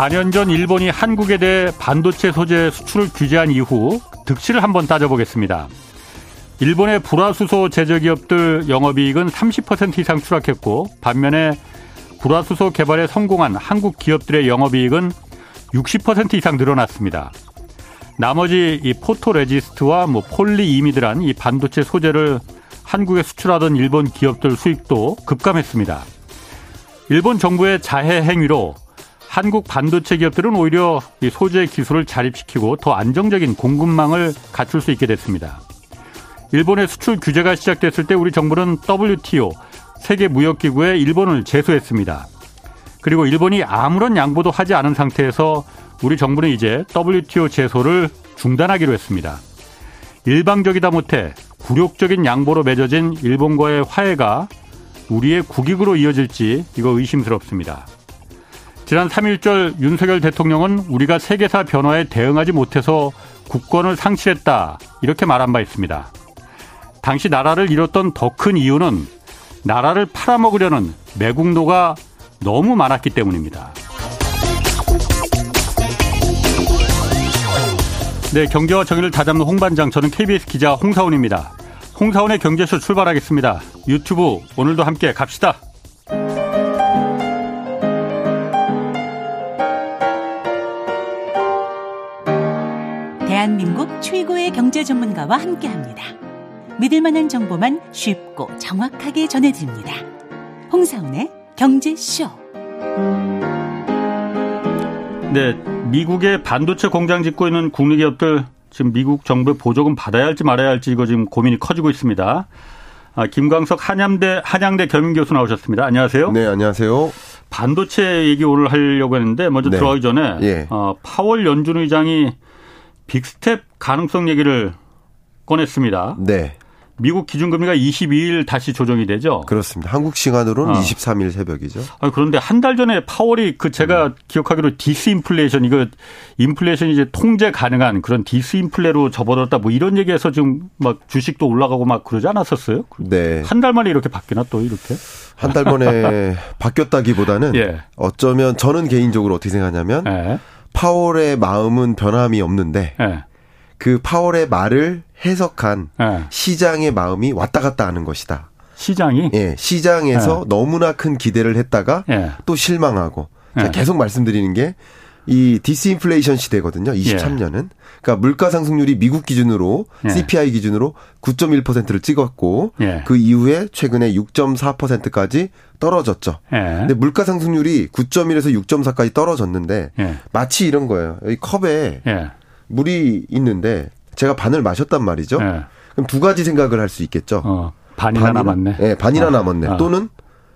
4년 전 일본이 한국에 대해 반도체 소재 수출을 규제한 이후 득실을 한번 따져보겠습니다. 일본의 불화수소 제조기업들 영업이익은 30% 이상 추락했고 반면에 불화수소 개발에 성공한 한국 기업들의 영업이익은 60% 이상 늘어났습니다. 나머지 이 포토레지스트와 뭐 폴리이미드란 이 반도체 소재를 한국에 수출하던 일본 기업들 수익도 급감했습니다. 일본 정부의 자해 행위로 한국 반도체 기업들은 오히려 이 소재 기술을 자립시키고 더 안정적인 공급망을 갖출 수 있게 됐습니다. 일본의 수출 규제가 시작됐을 때 우리 정부는 WTO 세계 무역기구에 일본을 제소했습니다. 그리고 일본이 아무런 양보도 하지 않은 상태에서 우리 정부는 이제 WTO 제소를 중단하기로 했습니다. 일방적이다 못해 굴욕적인 양보로 맺어진 일본과의 화해가 우리의 국익으로 이어질지 이거 의심스럽습니다. 지난 3일절 윤석열 대통령은 우리가 세계사 변화에 대응하지 못해서 국권을 상실했다 이렇게 말한 바 있습니다. 당시 나라를 잃었던 더 큰 이유는 나라를 팔아먹으려는 매국노가 너무 많았기 때문입니다. 네, 경제와 정의를 다잡는 홍반장, 저는 KBS 기자 홍사원입니다. 홍사원의 경제쇼 출발하겠습니다. 유튜브 오늘도 함께 갑시다. 대한민국 최고의 경제 전문가와 함께 합니다. 믿을 만한 정보만 쉽고 정확하게 전해드립니다. 홍사원의 경제쇼. 네, 미국의 반도체 공장 짓고 있는 국내 기업들 지금 미국 정부의 보조금 받아야 할지 말아야 할지 이거 지금 고민이 커지고 있습니다. 아, 김광석 한양대 한양대 겸임 교수 나오셨습니다. 안녕하세요. 네, 안녕하세요. 반도체 얘기 오늘 하려고 했는데 먼저 네. 들어가기 전에 예. 어, 파월 연준 의장이 빅스텝 가능성 얘기를 꺼냈습니다. 네. 미국 기준금리가 22일 다시 조정이 되죠. 그렇습니다. 한국 시간으로는 어. 23일 새벽이죠. 아, 그런데 한 달 전에 파월이 그 제가 음. 기억하기로 디스인플레이션 이거 인플레이션이 이제 통제 가능한 그런 디스인플레로 접어들었다 뭐 이런 얘기해서 지금 막 주식도 올라가고 막 그러지 않았었어요? 네. 한 달 만에 이렇게 바뀌나 또 이렇게? 한 달 만에 바뀌었다기보다는 예. 어쩌면 저는 개인적으로 어떻게 생각하냐면 예. 파월의 마음은 변함이 없는데 예. 그 파월의 말을 해석한 네. 시장의 마음이 왔다 갔다 하는 것이다. 시장이? 예, 시장에서 네. 너무나 큰 기대를 했다가 네. 또 실망하고. 자, 계속 말씀드리는 게 이 디스인플레이션 시대거든요. 23년은. 그러니까 물가 상승률이 미국 기준으로 CPI 기준으로 9.1%를 찍었고 그 이후에 최근에 6.4%까지 떨어졌죠. 근데 물가 상승률이 9.1에서 6.4까지 떨어졌는데 마치 이런 거예요. 이 컵에 물이 있는데 제가 반을 마셨단 말이죠. 네. 그럼 두 가지 생각을 할 수 있겠죠. 어, 반이나, 반이나 남았네. 네, 반이나 어, 남았네. 어. 또는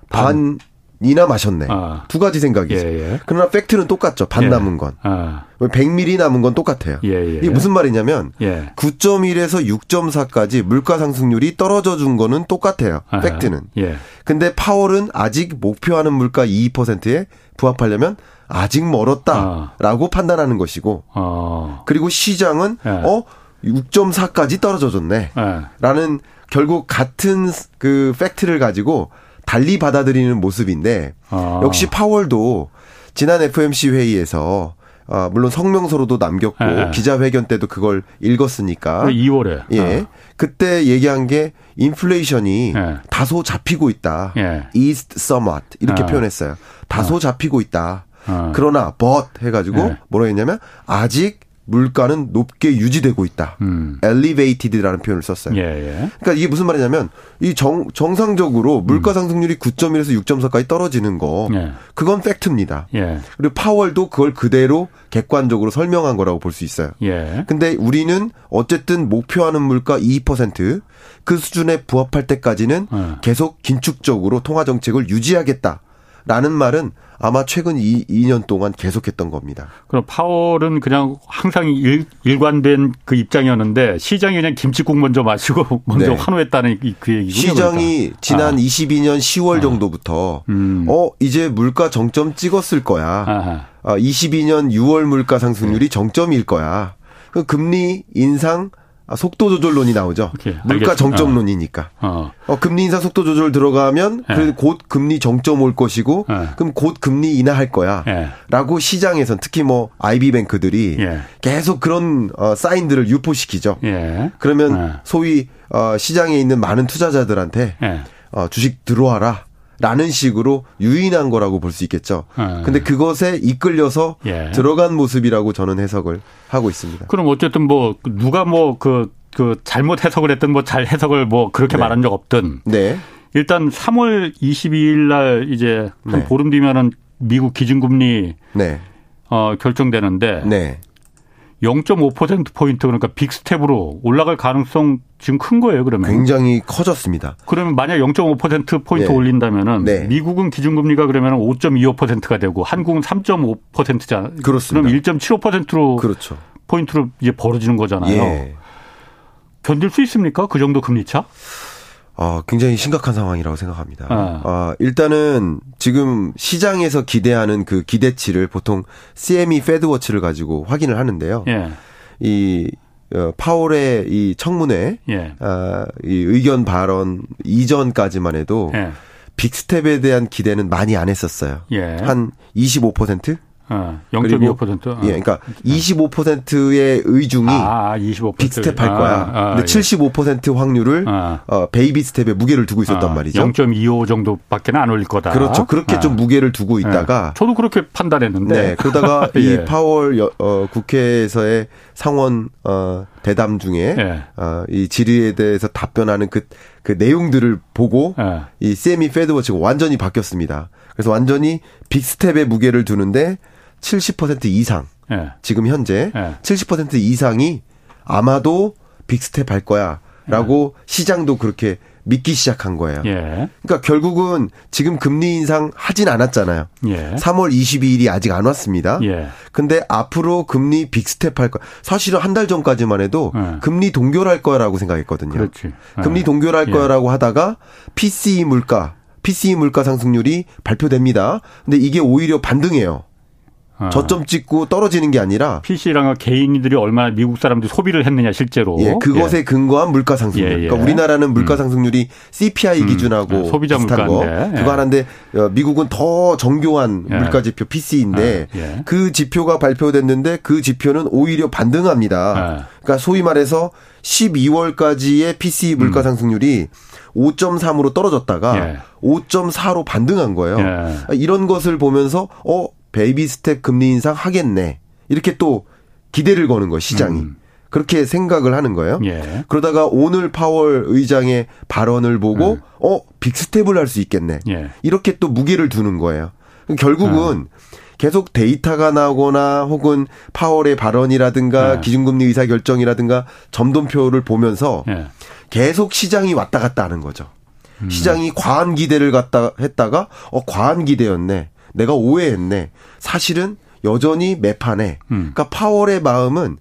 반. 이나 마셨네. 어. 두 가지 생각이죠. 예, 예. 그러나 팩트는 똑같죠. 반 예. 남은 건. 어. 100ml 남은 건 똑같아요. 예, 예, 이게 무슨 말이냐면 9.1에서 예. 6.4까지 물가 상승률이 떨어져 준 거는 똑같아요. 팩트는. 예. 근데 파월은 아직 목표하는 물가 2%에 부합하려면 아직 멀었다라고 어. 판단하는 것이고 어. 그리고 시장은 네. 어 6.4까지 떨어져줬네. 네. 라는 결국 같은 그 팩트를 가지고 달리 받아들이는 모습인데 어. 역시 파월도 지난 FMC 회의에서 아, 물론 성명서로도 남겼고 네. 기자회견 때도 그걸 읽었으니까 2월에 예 어. 그때 얘기한 게 인플레이션이 네. 다소 잡히고 있다. 예. eased somewhat 이렇게 어. 표현했어요. 다소 어. 잡히고 있다. 어. 그러나 but 해가지고 네. 뭐라 했냐면 아직 물가는 높게 유지되고 있다. 음. elevated라는 표현을 썼어요. 예, 예. 그러니까 이게 무슨 말이냐면 이 정, 정상적으로 물가 음. 상승률이 9.1에서 6.4까지 떨어지는 거 예. 그건 팩트입니다. 예. 그리고 파월도 그걸 그대로 객관적으로 설명한 거라고 볼 수 있어요. 예. 근데 우리는 어쨌든 목표하는 물가 2%그 수준에 부합할 때까지는 예. 계속 긴축적으로 통화 정책을 유지하겠다. 라는 말은 아마 최근 2, 2년 동안 계속했던 겁니다. 그럼 파월은 그냥 항상 일, 일관된 그 입장이었는데 시장이 그냥 김치국 먼저 마시고 먼저 네. 환호했다는 그 얘기군요. 시장이 그러니까. 지난 아. 22년 10월 아. 정도부터 음. 어 이제 물가 정점 찍었을 거야. 아하. 어, 22년 6월 물가 상승률이 네. 정점일 거야. 그 금리 인상 아, 속도 조절론이 나오죠. 오케이, 물가 정점론이니까. 어. 어. 금리 인상 속도 조절 들어가면 예. 곧 금리 정점 올 것이고 예. 그럼 곧 금리 인하할 거야. 예. 라고 시장에선 특히 뭐 아이비 뱅크들이 예. 계속 그런 어, 사인들을 유포시키죠. 예. 그러면 예. 소위 어, 시장에 있는 많은 투자자들한테 어, 주식 들어와라. 라는 식으로 유인한 거라고 볼 수 있겠죠. 네. 근데 그것에 이끌려서 예. 들어간 모습이라고 저는 해석을 하고 있습니다. 그럼 어쨌든 뭐 누가 뭐그그 잘못 해석을 했든 뭐 잘 해석을 뭐 그렇게 네. 말한 적 없든 네. 일단 3월 22일 날 이제 한 네. 보름 뒤면은 미국 기준금리 네. 어 결정되는데 네. 0.5%포인트 그러니까 빅 스텝으로 올라갈 가능성 지금 큰 거예요, 그러면. 굉장히 커졌습니다. 그러면 만약 0.5%포인트 네. 올린다면은 네. 미국은 기준금리가 그러면 5.25%가 되고 한국은 3.5%잖아요. 그렇습니다. 그럼 1.75%로 그렇죠. 포인트로 이제 벌어지는 거잖아요. 예. 견딜 수 있습니까? 그 정도 금리 차? 어, 굉장히 심각한 상황이라고 생각합니다. 아. 어, 일단은 지금 시장에서 기대하는 그 기대치를 보통 CME FedWatch를 가지고 확인을 하는데요. 예. 이 어, 파월의 이 청문회, 예. 어, 이 의견 발언 이전까지만 해도 예. 빅스텝에 대한 기대는 많이 안 했었어요. 예. 한 25%? 어, 0.25%. 어. 예, 그러니까 25%의 의중이 아, 25%. 빅스텝 할 거야. 아, 아, 근데 예. 75% 확률을 아. 어, 베이비 스텝에 무게를 두고 있었단 아, 말이죠. 0.25 정도밖에 안 올릴 거다. 그렇죠. 그렇게 좀 아. 무게를 두고 예. 있다가 네. 저도 그렇게 판단했는데. 네. 그러다가 예. 이 파월 어, 국회에서의 상원 어, 대담 중에 예. 어, 이 질의에 대해서 답변하는 그, 그 내용들을 보고 예. 이 CME FedWatch가 완전히 바뀌었습니다. 그래서 완전히 빅스텝에 무게를 두는데 70% 이상 예. 지금 현재 예. 70% 이상이 아마도 빅스텝 할 거야라고 예. 시장도 그렇게 믿기 시작한 거예요. 예. 그러니까 결국은 지금 금리 인상 하진 않았잖아요. 예. 3월 22일이 아직 안 왔습니다. 예. 근데 앞으로 금리 빅스텝 할 거. 사실은 한 달 전까지만 해도 예. 금리 동결할 거라고 생각했거든요. 그렇지. 금리 예. 동결할 예. 거라고 하다가 PCE 물가, PCE 물가 상승률이 발표됩니다. 근데 이게 오히려 반등해요. 아. 저점 찍고 떨어지는 게 아니라 PC랑 개인들이 얼마나 미국 사람들이 소비를 했느냐 실제로 예, 그것에 예. 근거한 물가 상승률. 예, 예. 그러니까 우리나라는 물가 음. 상승률이 음. CPI 기준하고 음. 소비자 비슷한. 거 그거 하는데 어, 미국은 더 정교한 예. 물가 지표 PC인데 아, 예. 그 지표가 발표됐는데 그 지표는 오히려 반등합니다. 그러니까 소위 말해서 12월까지의 PCE 물가 음. 상승률이 5.3으로 떨어졌다가 5.4로 반등한 거예요. 이런 것을 보면서 어 베이비 스텝 금리 인상 하겠네. 이렇게 또 기대를 거는 거예요, 시장이. 음. 그렇게 생각을 하는 거예요. 예. 그러다가 오늘 파월 의장의 발언을 보고 음. 어 빅스텝을 할 수 있겠네. 예. 이렇게 또 무게를 두는 거예요. 결국은 아. 계속 데이터가 나오거나 혹은 파월의 발언이라든가 예. 기준금리 의사 결정이라든가 점돈표를 보면서 예. 계속 시장이 왔다 갔다 하는 거죠. 음. 시장이 과한 기대를 갖다 했다가 어 과한 기대였네. 내가 오해했네. 사실은 여전히 매판에. 음. 그러니까 파월의 마음은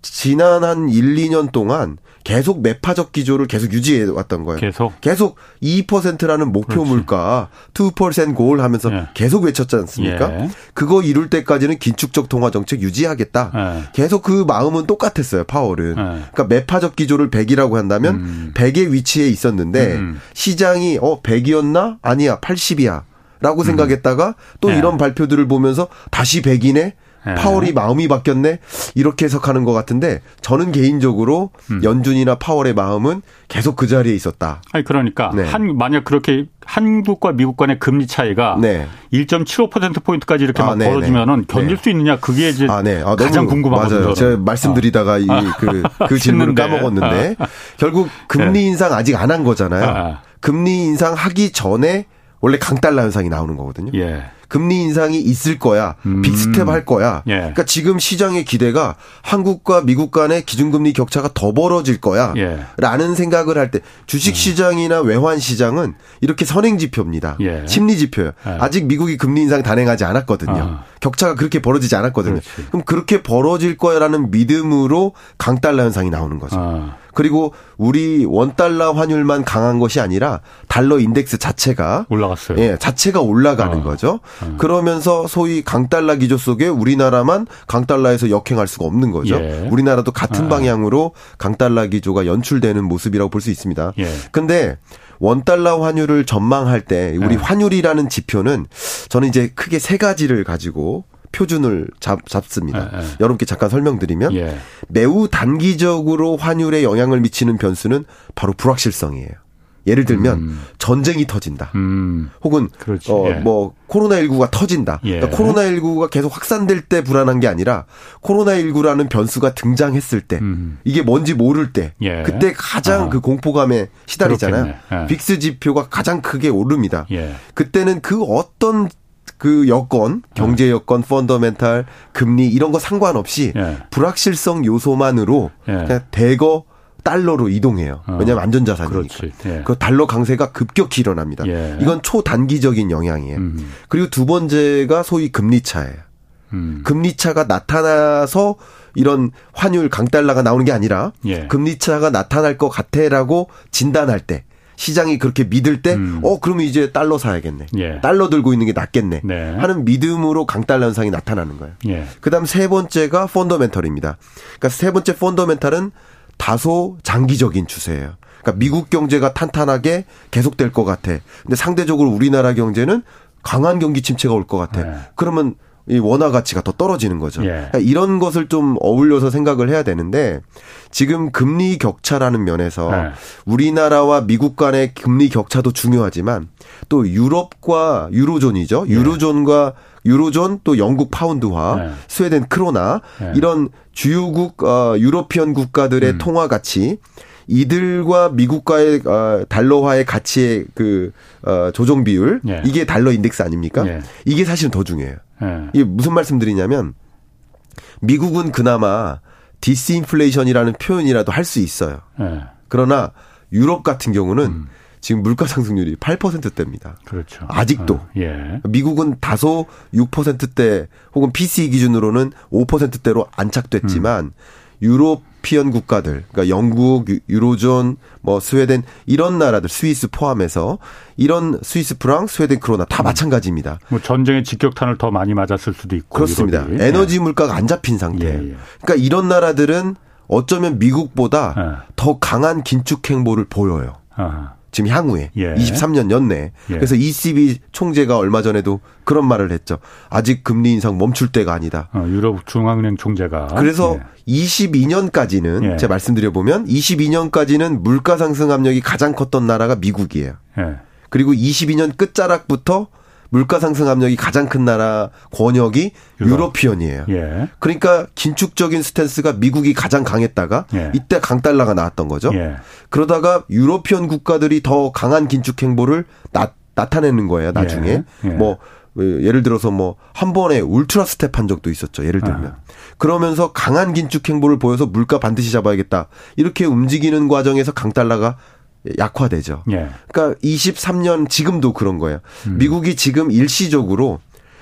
지난 한 1, 2년 동안 계속 매파적 기조를 계속 유지해 왔던 거예요. 계속 계속 2%라는 목표 그렇지. 물가 2%골 하면서 예. 계속 외쳤지 않습니까? 예. 그거 이룰 때까지는 긴축적 통화 정책 유지하겠다. 예. 계속 그 마음은 똑같았어요. 파월은. 예. 그러니까 매파적 기조를 100이라고 한다면 음. 100의 위치에 있었는데 음. 시장이 어 100이었나? 아니야. 80이야. 라고 음. 생각했다가 또 네. 이런 발표들을 보면서 다시 백인의 네. 파월이 마음이 바뀌었네 이렇게 해석하는 것 같은데 저는 개인적으로 음. 연준이나 파월의 마음은 계속 그 자리에 있었다. 아니 그러니까 네. 한 만약 그렇게 한국과 미국 간의 금리 차이가 네. 1.75% 포인트까지 이렇게 아, 막 네, 벌어지면은 네. 견딜 수 있느냐 그게 이제 아, 네. 아, 가장 궁금하거든요. 맞아요. 제가 말씀드리다가 아. 이그그 그 질문을 까먹었는데 아. 결국 금리 인상 아직 안 한 거잖아요. 아. 금리 인상 하기 전에 원래 강달러 현상이 나오는 거거든요. 예. 금리 인상이 있을 거야. 음. big step 할 거야. 예. 그러니까 지금 시장의 기대가 한국과 미국 간의 기준금리 격차가 더 벌어질 거야. 예. 라는 생각을 할 때 주식 시장이나 외환 시장은 이렇게 선행 지표입니다. 예. 심리 지표예요. 예. 아직 미국이 금리 인상 단행하지 않았거든요. 아. 격차가 그렇게 벌어지지 않았거든요. 그렇지. 그럼 그렇게 벌어질 거야라는 믿음으로 강달러 현상이 나오는 거죠. 아. 그리고 우리 원 달러 환율만 강한 것이 아니라 달러 인덱스 자체가 올라갔어요. 예, 자체가 올라가는 어. 거죠. 어. 그러면서 소위 강달러 기조 속에 우리나라만 강달러에서 역행할 수가 없는 거죠. 예. 우리나라도 같은 어. 방향으로 강달러 기조가 연출되는 모습이라고 볼 수 있습니다. 예. 근데 원달러 환율을 전망할 때 우리 예. 환율이라는 지표는 저는 이제 크게 세 가지를 가지고 표준을 잡, 잡습니다. 예, 예. 여러분께 잠깐 설명드리면 예. 매우 단기적으로 환율에 영향을 미치는 변수는 바로 불확실성이에요. 예를 들면 음. 전쟁이 터진다. 음. 혹은 어뭐 예. 코로나 19가 터진다. 예. 그러니까 코로나 19가 계속 확산될 때 불안한 게 아니라 코로나 19라는 변수가 등장했을 때 음. 이게 뭔지 모를 때 예. 그때 가장 아. 그 공포감에 시달리잖아요. 예. 빅스 지표가 가장 크게 오릅니다. 예. 그때는 그 어떤 그 여건, 경제 여건, 펀더멘탈, 금리 이런 거 상관없이 예. 불확실성 요소만으로 그냥 대거 달러로 이동해요. 어. 왜냐하면 안전자산이니까. 예. 그 달러 강세가 급격히 일어납니다. 예. 이건 초단기적인 영향이에요. 음. 그리고 두 번째가 소위 금리 차예요. 음. 금리 차가 나타나서 이런 환율 강달러가 나오는 게 아니라 예. 금리 차가 나타날 것 같아라고 진단할 때 시장이 그렇게 믿을 때, 음. 어, 그러면 이제 달러 사야겠네. 예. 달러 들고 있는 게 낫겠네. 네. 하는 믿음으로 강달러 현상이 나타나는 거예요. 예. 그 다음 세 번째가 펀더멘털입니다. 그러니까 세 번째 펀더멘털은 다소 장기적인 추세예요. 그러니까 미국 경제가 탄탄하게 계속될 것 같아. 근데 상대적으로 우리나라 경제는 강한 경기 침체가 올 것 같아. 네. 그러면 이 원화 가치가 더 떨어지는 거죠. 예. 그러니까 이런 것을 좀 어울려서 생각을 해야 되는데 지금 금리 격차라는 면에서 네. 우리나라와 미국 간의 금리 격차도 중요하지만 또 유럽과 유로존이죠. 예. 유로존과 유로존 또 영국 파운드화, 네. 스웨덴 크로나 네. 이런 주요국 어 European 국가들의 음. 통화 가치 이들과 미국과의 어, 달러화의 가치의 그 어, 조정 비율 예. 이게 달러 인덱스 아닙니까? 예. 이게 사실은 더 중요해요. 예. 이게 무슨 말씀드리냐면 미국은 그나마 디스인플레이션이라는 표현이라도 할 수 있어요. 예. 그러나 유럽 같은 경우는 음. 지금 물가 상승률이 8%대입니다. 그렇죠. 아직도. 어, 예. 미국은 다소 6%대 혹은 PCE 기준으로는 5%대로 안착됐지만 음. European 국가들, 그러니까 영국, 유로존, 뭐 스웨덴 이런 나라들, 스위스 포함해서 이런 스위스 프랑, 스웨덴 크로나 다 음. 마찬가지입니다. 뭐 전쟁의 직격탄을 더 많이 맞았을 수도 있고 그렇습니다. 유럽이. 에너지 물가가 안 잡힌 상태. 예, 예. 그러니까 이런 나라들은 어쩌면 미국보다 예. 더 강한 긴축 행보를 보여요. 아하. 지금 향후에 예. 23년 연내. 예. 그래서 ECB 총재가 얼마 전에도 그런 말을 했죠. 아직 금리 인상 멈출 때가 아니다. 어, 유럽 중앙은행 총재가. 그래서 예. 22년까지는 예. 제가 말씀드려 보면 22년까지는 물가 상승 압력이 가장 컸던 나라가 미국이에요. 예. 그리고 22년 끝자락부터 물가 상승 압력이 가장 큰 나라 권역이 European이에요 예. 그러니까 긴축적인 스탠스가 미국이 가장 강했다가 예. 이때 강달러가 나왔던 거죠. 예. 그러다가 European 국가들이 더 강한 긴축 행보를 나, 나타내는 거예요. 나중에 예. 예. 뭐 예를 들어서 뭐 한 번에 ultra step 한 적도 있었죠. 예를 들면. 아. 그러면서 강한 긴축 행보를 보여서 물가 반드시 잡아야겠다. 이렇게 움직이는 과정에서 강달러가 약화되죠. 예. 그러니까 23년 지금도 그런 거예요. 음. 미국이 지금 일시적으로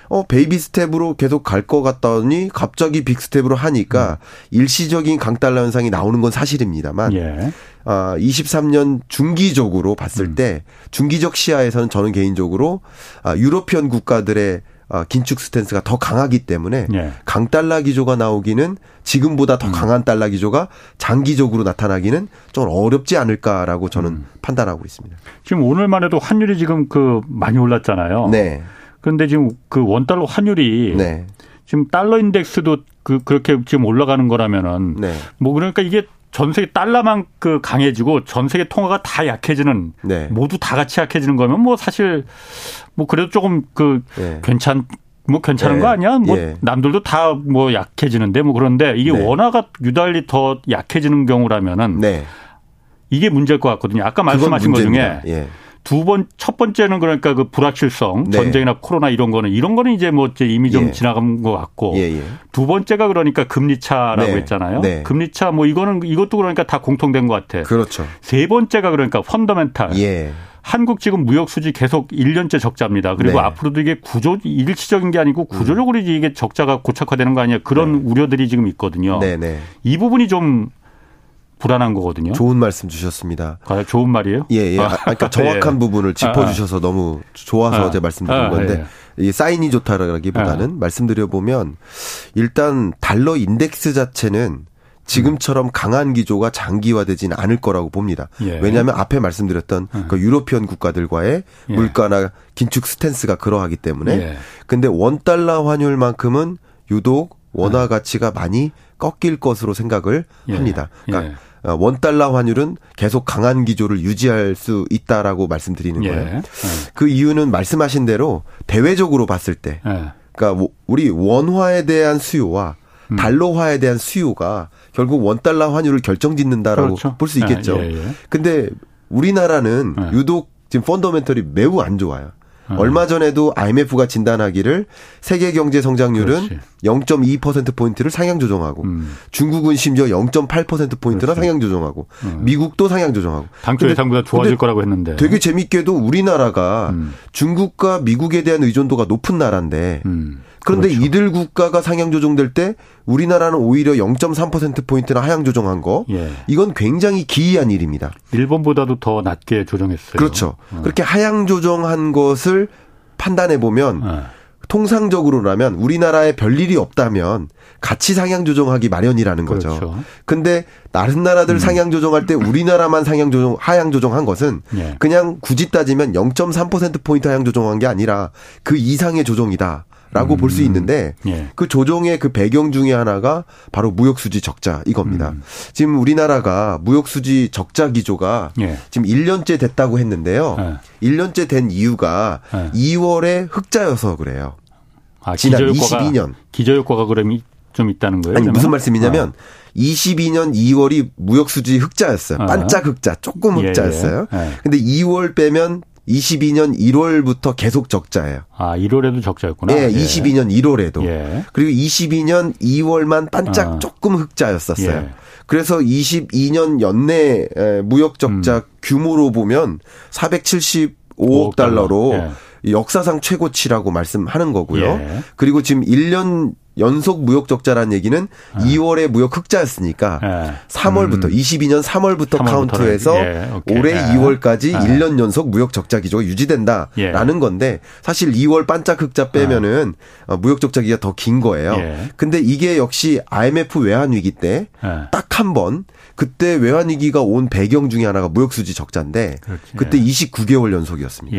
어 baby step으로 계속 갈 것 같더니 갑자기 big step으로 하니까 음. 일시적인 강달러 현상이 나오는 건 사실입니다만 예. 아 23년 중기적으로 봤을 음. 때 중기적 시야에서는 저는 개인적으로 아 유로피언 국가들의 어, 긴축 스탠스가 더 강하기 때문에 예. 강달러 기조가 나오기는 지금보다 더 음. 강한 달러 기조가 장기적으로 나타나기는 좀 어렵지 않을까라고 저는 음. 판단하고 있습니다. 지금 오늘만 해도 환율이 지금 그 많이 올랐잖아요. 네. 그런데 지금 그 원달러 환율이 네. 지금 달러 인덱스도 그 그렇게 지금 올라가는 거라면은 네. 뭐 그러니까 이게 전 세계 달러만 그 강해지고 전 세계 통화가 다 약해지는 네. 모두 다 같이 약해지는 거면 뭐 사실 뭐 그래도 조금 그 네. 괜찮 뭐 괜찮은 네. 거 아니야? 뭐 예. 남들도 다 뭐 약해지는데 뭐 그런데 이게 네. 원화가 유달리 더 약해지는 경우라면은 네. 이게 문제일 것 같거든요. 아까 말씀하신 것 중에 예. 두 번, 첫 번째는 그러니까 그 불확실성, 네. 전쟁이나 코로나 이런 거는 이런 거는 이제 뭐 이제 이미 좀 예. 지나간 것 같고 예, 예. 두 번째가 그러니까 금리차라고 네. 했잖아요. 네. 금리차 뭐 이거는 이것도 그러니까 다 공통된 것 같아. 그렇죠. 세 번째가 그러니까 펀더멘탈. 예. 한국 지금 무역 수지 계속 1년째 적자입니다. 그리고 네. 앞으로도 이게 구조 일시적인 게 아니고 구조적으로 음. 이게 적자가 고착화되는 거 아니냐 그런 네. 우려들이 지금 있거든요. 네, 네. 이 부분이 좀 불안한 거거든요. 좋은 말씀 주셨습니다. 아, 좋은 말이에요? 예, 예. 아, 그러니까 정확한 예. 부분을 짚어주셔서 아, 너무 좋아서 어제 말씀드린 건데 예. 이 사인이 좋다라기보다는 말씀드려 보면 일단 달러 인덱스 자체는 지금처럼 강한 기조가 장기화되지는 않을 거라고 봅니다. 예. 왜냐하면 앞에 말씀드렸던 음. 그 European 국가들과의 예. 물가나 긴축 스탠스가 그러하기 때문에. 예. 근데 원 달러 환율만큼은 유독 원화 음. 가치가 많이 꺾일 것으로 생각을 예. 합니다. 그러니까 예. 어, 원 달러 환율은 계속 강한 기조를 유지할 수 있다라고 말씀드리는 예. 거예요. 그 이유는 말씀하신 대로 대외적으로 봤을 때, 그러니까 우리 원화에 대한 수요와 음. 달러화에 대한 수요가 결국 원 달러 환율을 결정짓는다라고 그렇죠. 볼수 있겠죠. 예, 예, 예. 근데 우리나라는 예. 유독 지금 펀더멘털이 매우 안 좋아요. 어. 얼마 전에도 IMF가 진단하기를 세계 경제 성장률은 0.2% 포인트를 상향 조정하고 음. 중국은 심지어 0.8% 포인트나 상향 조정하고 음. 미국도 상향 조정하고 당초 예상보다 좋아질 거라고 했는데 되게 재밌게도 우리나라가 음. 중국과 미국에 대한 의존도가 높은 나라인데 음. 그런데 그렇죠. 이들 국가가 상향 조정될 때 우리나라는 오히려 0.3% 포인트나 하향 조정한 거 예. 이건 굉장히 기이한 일입니다. 일본보다도 더 낮게 조정했어요. 그렇죠. 어. 그렇게 하향 조정한 것을 판단해 보면 어. 통상적으로라면 우리나라에 별일이 없다면 같이 상향 조정하기 마련이라는 거죠. 그렇죠. 근데 다른 나라들 음. 상향 조정할 때 우리나라만 상향 조정 하향 조정한 것은 예. 그냥 굳이 따지면 0.3% 포인트 하향 조정한 게 아니라 그 이상의 조정이다. 라고 음. 볼수 있는데 예. 그 조정의 그 배경 중에 하나가 바로 무역 수지 적자 이겁니다. 음. 지금 우리나라가 무역 수지 적자 기조가 예. 지금 1년째 됐다고 했는데요. 예. 1년째 된 이유가 예. 2월에 흑자여서 그래요. 아, 지난 기저효과가, 22년 기저효과가 그럼 좀 있다는 거예요? 아니 그러면? 무슨 말씀이냐면 어. 22년 2월이 무역 수지 흑자였어요. 어. 반짝 흑자, 조금 예, 흑자였어요. 예, 예. 근데 2월 빼면 22년 1월부터 계속 적자예요. 아, 1월에도 적자였구나. 네, 예. 22년 1월에도. 예. 그리고 22년 2월만 반짝 아. 조금 흑자였었어요. 예. 그래서 22년 연내 무역 적자 음. 규모로 보면 475억 5억 달러로 달러. 예. 역사상 최고치라고 말씀하는 거고요. 예. 그리고 지금 1년 연속 무역 적자라는 얘기는 아. 2월에 무역 흑자였으니까 예. 3월부터 음. 22년 3월부터, 3월부터 카운트해서 예. 올해 예. 2월까지 예. 1년 연속 무역 적자 기조가 유지된다라는 예. 건데 사실 2월 반짝 흑자 빼면은 어. 무역 적자 기가 더 긴 거예요. 예. 근데 이게 역시 IMF 외환 위기 때 딱 한 번 그때 외환 위기가 온 배경 중에 하나가 무역 수지 적자인데 그렇지. 그때 29개월 연속이었습니다.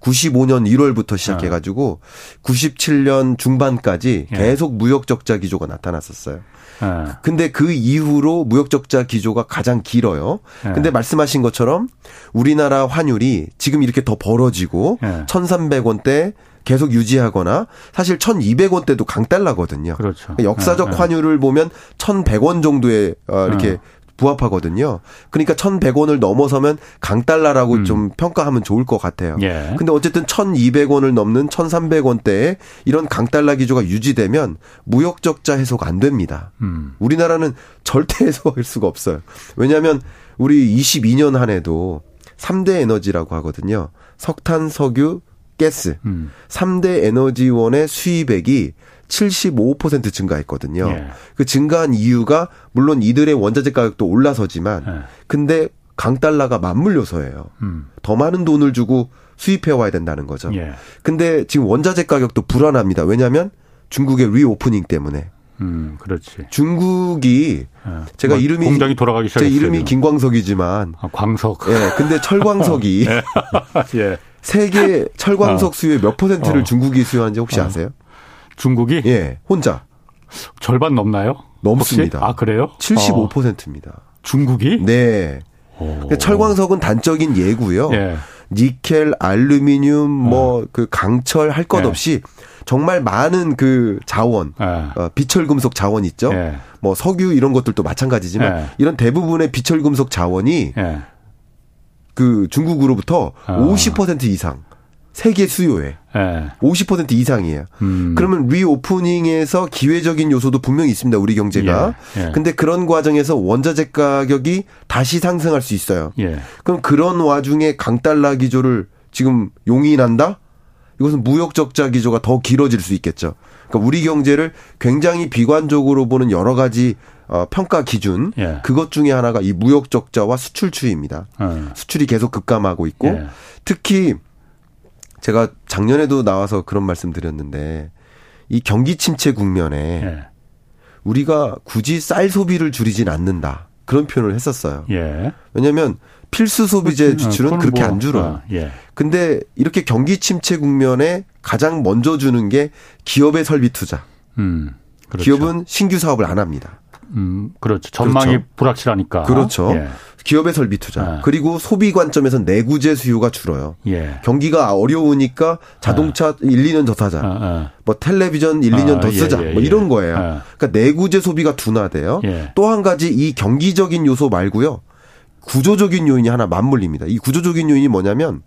95년 1월부터 시작해가지고 97년 중반까지 계속 무역 적자 기조가 나타났었어요. 예. 근데 그 이후로 무역 적자 기조가 가장 길어요. 예. 근데 말씀하신 것처럼 우리나라 환율이 지금 이렇게 더 벌어지고 예. 1,300원대 계속 유지하거나 사실 1,200원대도 강달러거든요. 그렇죠. 역사적 예. 환율을 보면 1,100원 정도의 어, 이렇게 예. 부합하거든요. 그러니까 1,100원을 넘어서면 강달러라고 음. 좀 평가하면 좋을 것 같아요. 예. 근데 어쨌든 1,200원을 넘는 1,300원대에 이런 강달러 기조가 유지되면 무역 적자 해소가 안 됩니다. 음. 우리나라는 절대 해소할 수가 없어요. 왜냐하면 우리 22년 한 해도 3대 에너지라고 하거든요. 석탄, 석유, 가스. 음. 3대 에너지원의 수입액이 75% 증가했거든요. 예. 그 증가한 이유가 물론 이들의 원자재 가격도 올라서지만 예. 근데 강달러가 맞물려서예요. 음. 더 많은 돈을 주고 수입해 와야 된다는 거죠. 예. 근데 지금 원자재 가격도 불안합니다. 왜냐하면 중국의 reopening 때문에. 음, 그렇지. 중국이 예. 제가 뭐 이름이 공장이 돌아가기 시작했어요. 제 이름이 김광석이지만 아, 광석. 예. 근데 철광석이 예. 예. 세계 철광석 어. 수요의 몇 퍼센트를 어. 중국이 수요하는지 혹시 어. 아세요? 중국이? 예, 혼자. 절반 넘나요? 넘습니다. 혹시? 아, 그래요? 75%입니다. 어. 중국이? 네. 철광석은 단적인 예고요. 예. 니켈, 알루미늄, 뭐그 어. 강철 할것 예. 없이 정말 많은 그 자원, 예. 어, 비철 금속 자원 있죠. 예. 뭐 석유 이런 것들도 마찬가지지만 예. 이런 대부분의 비철 금속 자원이 예. 그 중국으로부터 아. 50% 이상 세계 수요에 네. 50% 이상이에요. 음. 그러면 리오프닝에서 기회적인 요소도 분명히 있습니다. 우리 경제가. 예. 예. 근데 그런 과정에서 원자재 가격이 다시 상승할 수 있어요. 예. 그럼 그런 와중에 강달러 기조를 지금 용인한다? 이것은 무역 적자 기조가 더 길어질 수 있겠죠. 그러니까 우리 경제를 굉장히 비관적으로 보는 여러 가지 어, 평가 기준 예. 그것 중에 하나가 이 무역 적자와 수출 추이입니다. 음. 수출이 계속 급감하고 있고 예. 특히 제가 작년에도 나와서 그런 말씀 드렸는데 이 경기 침체 국면에 예. 우리가 굳이 쌀 소비를 줄이진 않는다. 그런 표현을 했었어요. 예. 왜냐하면 필수 소비재 지출은 어, 그렇게 뭐, 안 줄어요. 어, 예. 근데 이렇게 경기 침체 국면에 가장 먼저 주는 게 기업의 설비 투자. 음, 그렇죠. 기업은 신규 사업을 안 합니다. 음, 그렇죠. 전망이 그렇죠. 불확실하니까. 그렇죠. 예. 기업의 설비 투자. 예. 그리고 소비 관점에서 내구재 수요가 줄어요. 예. 경기가 어려우니까 자동차 예. 1, 2년 더 사자. 아, 아. 뭐 텔레비전 1, 2년 아, 더 예, 쓰자. 예, 뭐 이런 거예요. 그러니까 내구재 소비가 둔화돼요. 또 한 가지 이 경기적인 요소 말고요. 구조적인 요인이 하나 맞물립니다. 이 구조적인 요인이 뭐냐면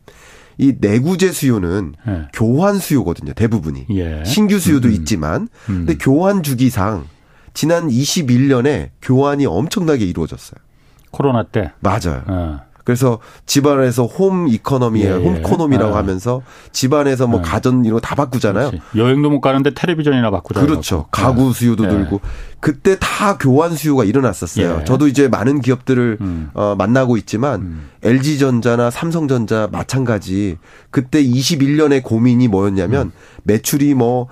이 내구재 수요는 예. 교환 수요거든요. 대부분이. 예. 신규 수요도 음. 있지만 음. 근데 교환 주기상 지난 21년에 교환이 엄청나게 이루어졌어요. 코로나 때. 맞아요. 어. 그래서 집안에서 홈 이코노미에 예, 홈코노미라고 예. 하면서 집안에서 뭐 예. 가전 이런 거 다 바꾸잖아요. 그렇지. 여행도 못 가는데 텔레비전이나 바꾸잖아요. 그렇죠. 가구 예. 수요도 늘고 그때 다 교환 수요가 일어났었어요. 예. 저도 이제 많은 기업들을 음. 어, 만나고 있지만 음. LG전자나 삼성 전자 마찬가지 그때 21년의 고민이 뭐였냐면 음. 매출이 뭐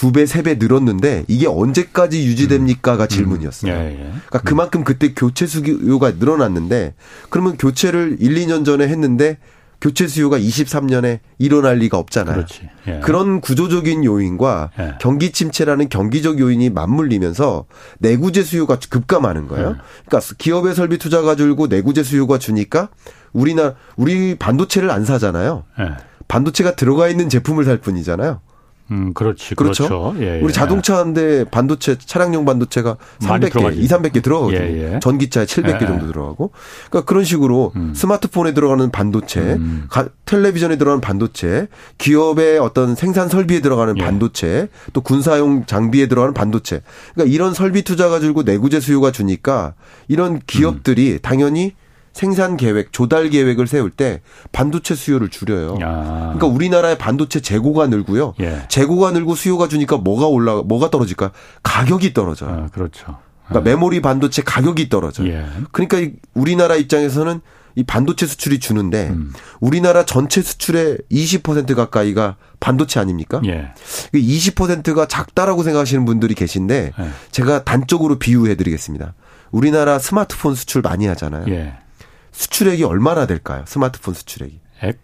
두 배, 세 배 늘었는데 이게 언제까지 유지됩니까가 음. 질문이었어요. 예, 예. 그러니까 그만큼 그때 교체 수요가 늘어났는데 그러면 교체를 1, 2년 전에 했는데 교체 수요가 23년에 일어날 리가 없잖아요. 예. 그런 구조적인 요인과 예. 경기 침체라는 경기적 요인이 맞물리면서 내구재 수요가 급감하는 거예요. 예. 그러니까 기업의 설비 투자가 줄고 내구재 수요가 주니까 우리나 우리 반도체를 안 사잖아요. 예. 반도체가 들어가 있는 제품을 살 뿐이잖아요. 음, 그렇지. 그렇죠. 그렇죠. 예, 예. 우리 자동차인데 반도체, 차량용 반도체가 300개, 2, 300개 들어가거든요. 예, 예. 전기차에 700개 예, 정도 들어가고. 그러니까 그런 식으로 음. 스마트폰에 들어가는 반도체, 음. 가, 텔레비전에 들어가는 반도체, 기업의 어떤 생산 설비에 들어가는 예. 반도체, 또 군사용 장비에 들어가는 반도체. 그러니까 이런 설비 투자가 줄고 내구재 수요가 주니까 이런 기업들이 음. 당연히 생산 계획, 조달 계획을 세울 때 반도체 수요를 줄여요. 야. 그러니까 우리나라의 반도체 재고가 늘고요. 예. 재고가 늘고 수요가 주니까 뭐가 올라 뭐가 떨어질까? 가격이 떨어져요. 아, 그렇죠. 그러니까 아. 메모리 반도체 가격이 떨어져요. 예. 그러니까 우리나라 입장에서는 이 반도체 수출이 주는데 음. 우리나라 전체 수출의 20% 가까이가 반도체 아닙니까? 예. 20%가 그 작다라고 생각하시는 분들이 계신데 예. 제가 단적으로 비유해 드리겠습니다. 우리나라 스마트폰 수출 많이 하잖아요. 예. 수출액이 얼마나 될까요? 스마트폰 수출액이. 액?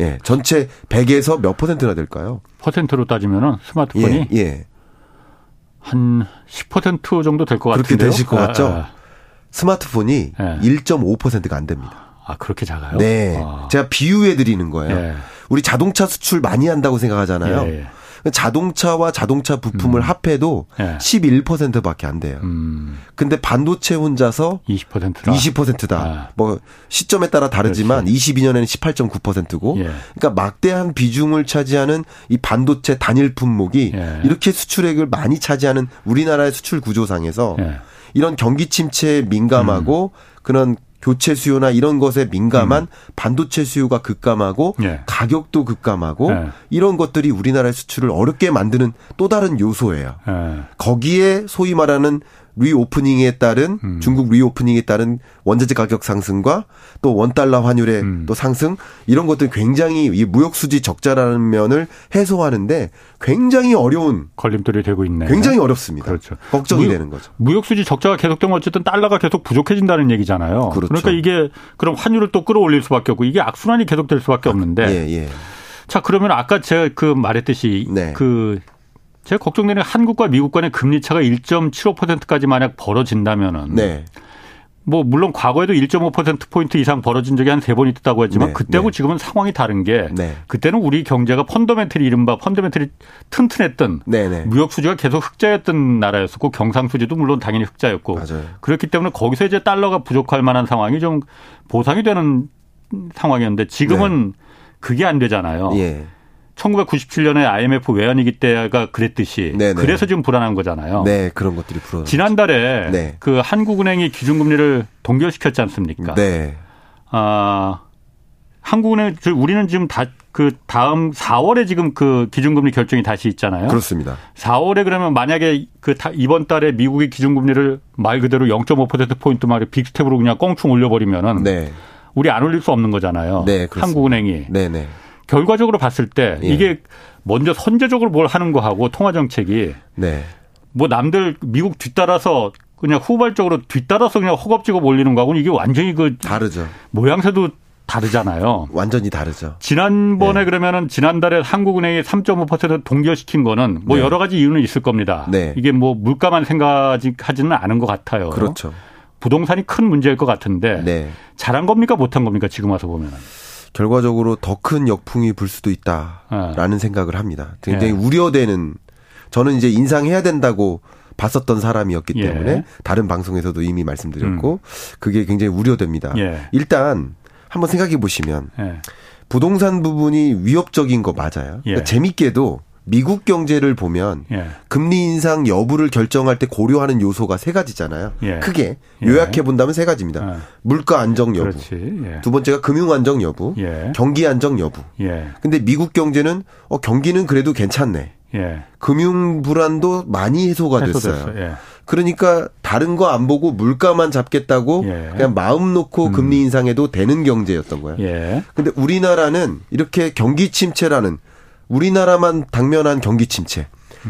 예. 전체 100에서 몇 퍼센트나 될까요? 퍼센트로 따지면은 스마트폰이 예. 예. 한 10% 정도 될 것 같은데요. 그렇게 되실 것 같죠? 아, 아. 스마트폰이 예. 1.5%가 안 됩니다. 아, 그렇게 작아요? 네. 아. 제가 비유해 드리는 거예요. 예. 우리 자동차 수출 많이 한다고 생각하잖아요. 예. 예. 자동차와 자동차 부품을 음. 합해도 예. 11%밖에 안 돼요. 음. 근데 반도체 혼자서 20%다. 20%다. 아. 뭐 시점에 따라 다르지만 그렇지. 22년에는 18.9%고 예. 그러니까 막대한 비중을 차지하는 이 반도체 단일 품목이 예. 이렇게 수출액을 많이 차지하는 우리나라의 수출 구조상에서 예. 이런 경기 침체에 민감하고 음. 그런 교체 수요나 이런 것에 민감한 음. 반도체 수요가 급감하고 예. 가격도 급감하고 예. 이런 것들이 우리나라의 수출을 어렵게 만드는 또 다른 요소예요. 예. 거기에 소위 말하는 reopening에 따른 음. 중국 reopening에 따른 원자재 가격 상승과 또 원달러 환율의 음. 또 상승 이런 것들 굉장히 이 무역 수지 적자라는 면을 해소하는데 굉장히 어려운 걸림돌이 되고 있네. 굉장히 어렵습니다. 그렇죠. 걱정이 무역, 되는 거죠. 무역 수지 적자가 계속되면 어쨌든 달러가 계속 부족해진다는 얘기잖아요. 그렇죠. 그러니까 이게 그럼 환율을 또 끌어올릴 수밖에 없고 이게 악순환이 계속될 수밖에 없는데. 예, 예. 자 그러면 아까 제가 그 말했듯이 네. 그 제가 걱정되는 한국과 미국 간의 금리 차가 1.75%까지 만약 벌어진다면은 네. 뭐 물론 과거에도 1.5% 포인트 이상 벌어진 적이 한 세 번 있다고 했지만 네, 그때하고 네. 지금은 상황이 다른 게 네. 그때는 우리 경제가 펀더멘털이 이른바 펀더멘털이 튼튼했던 네, 네. 무역 수지가 계속 흑자였던 나라였었고 경상 수지도 물론 당연히 흑자였고 맞아요. 그렇기 때문에 거기서 이제 달러가 부족할 만한 상황이 좀 보상이 되는 상황이었는데 지금은 네. 그게 안 되잖아요. 예. 1997년에 IMF 외환위기 때가 그랬듯이 네네. 그래서 지금 불안한 거잖아요. 네, 그런 것들이 불안. 지난달에 네. 그 한국은행이 기준금리를 동결시켰지 않습니까? 네. 아 한국은행 우리는 지금 다 그 다음 4월에 지금 그 기준금리 결정이 다시 있잖아요. 그렇습니다. 4월에 그러면 만약에 그 이번 달에 미국의 기준금리를 말 그대로 0.5% 포인트 말에 big step으로 그냥 껑충 올려버리면은 네. 우리 안 올릴 수 없는 거잖아요. 네, 한국은행이. 네네. 네. 결과적으로 봤을 때 예. 이게 먼저 선제적으로 뭘 하는 거하고 통화 정책이 네. 뭐 남들 미국 뒤따라서 그냥 후발적으로 뒤따라서 그냥 허겁지겁 올리는 거하고는 이게 완전히 그 다르죠. 모양새도 다르잖아요. 완전히 다르죠. 지난번에 네. 그러면은 지난달에 한국은행이 3.5% 동결시킨 거는 뭐 네. 여러 가지 이유는 있을 겁니다. 네. 이게 뭐 물가만 생각하지는 않은 것 같아요. 그렇죠. 부동산이 큰 문제일 것 같은데 네. 잘한 겁니까 못한 겁니까 지금 와서 보면은. 결과적으로 더 큰 역풍이 불 수도 있다라는 네. 생각을 합니다. 굉장히 네. 우려되는 저는 이제 인상해야 된다고 봤었던 사람이었기 예. 때문에 다른 방송에서도 이미 말씀드렸고 음. 그게 굉장히 우려됩니다. 예. 일단 한번 생각해 보시면 예. 부동산 부분이 위협적인 거 맞아요. 예. 그러니까 재밌게도 미국 경제를 보면 예. 금리 인상 여부를 결정할 때 고려하는 요소가 세 가지잖아요. 예. 크게 예. 요약해 본다면 세 가지입니다. 예. 물가 안정 여부. 예. 두 번째가 금융 안정 여부. 경기 안정 여부. 근데 미국 경제는 어 경기는 그래도 괜찮네. 금융 불안도 많이 해소가 됐어요. 그러니까 다른 거 안 보고 물가만 잡겠다고 예. 그냥 마음 놓고 음. 금리 인상해도 되는 경제였던 거예요. 예. 근데 우리나라는 이렇게 경기 침체라는 우리나라만 당면한 경기 침체.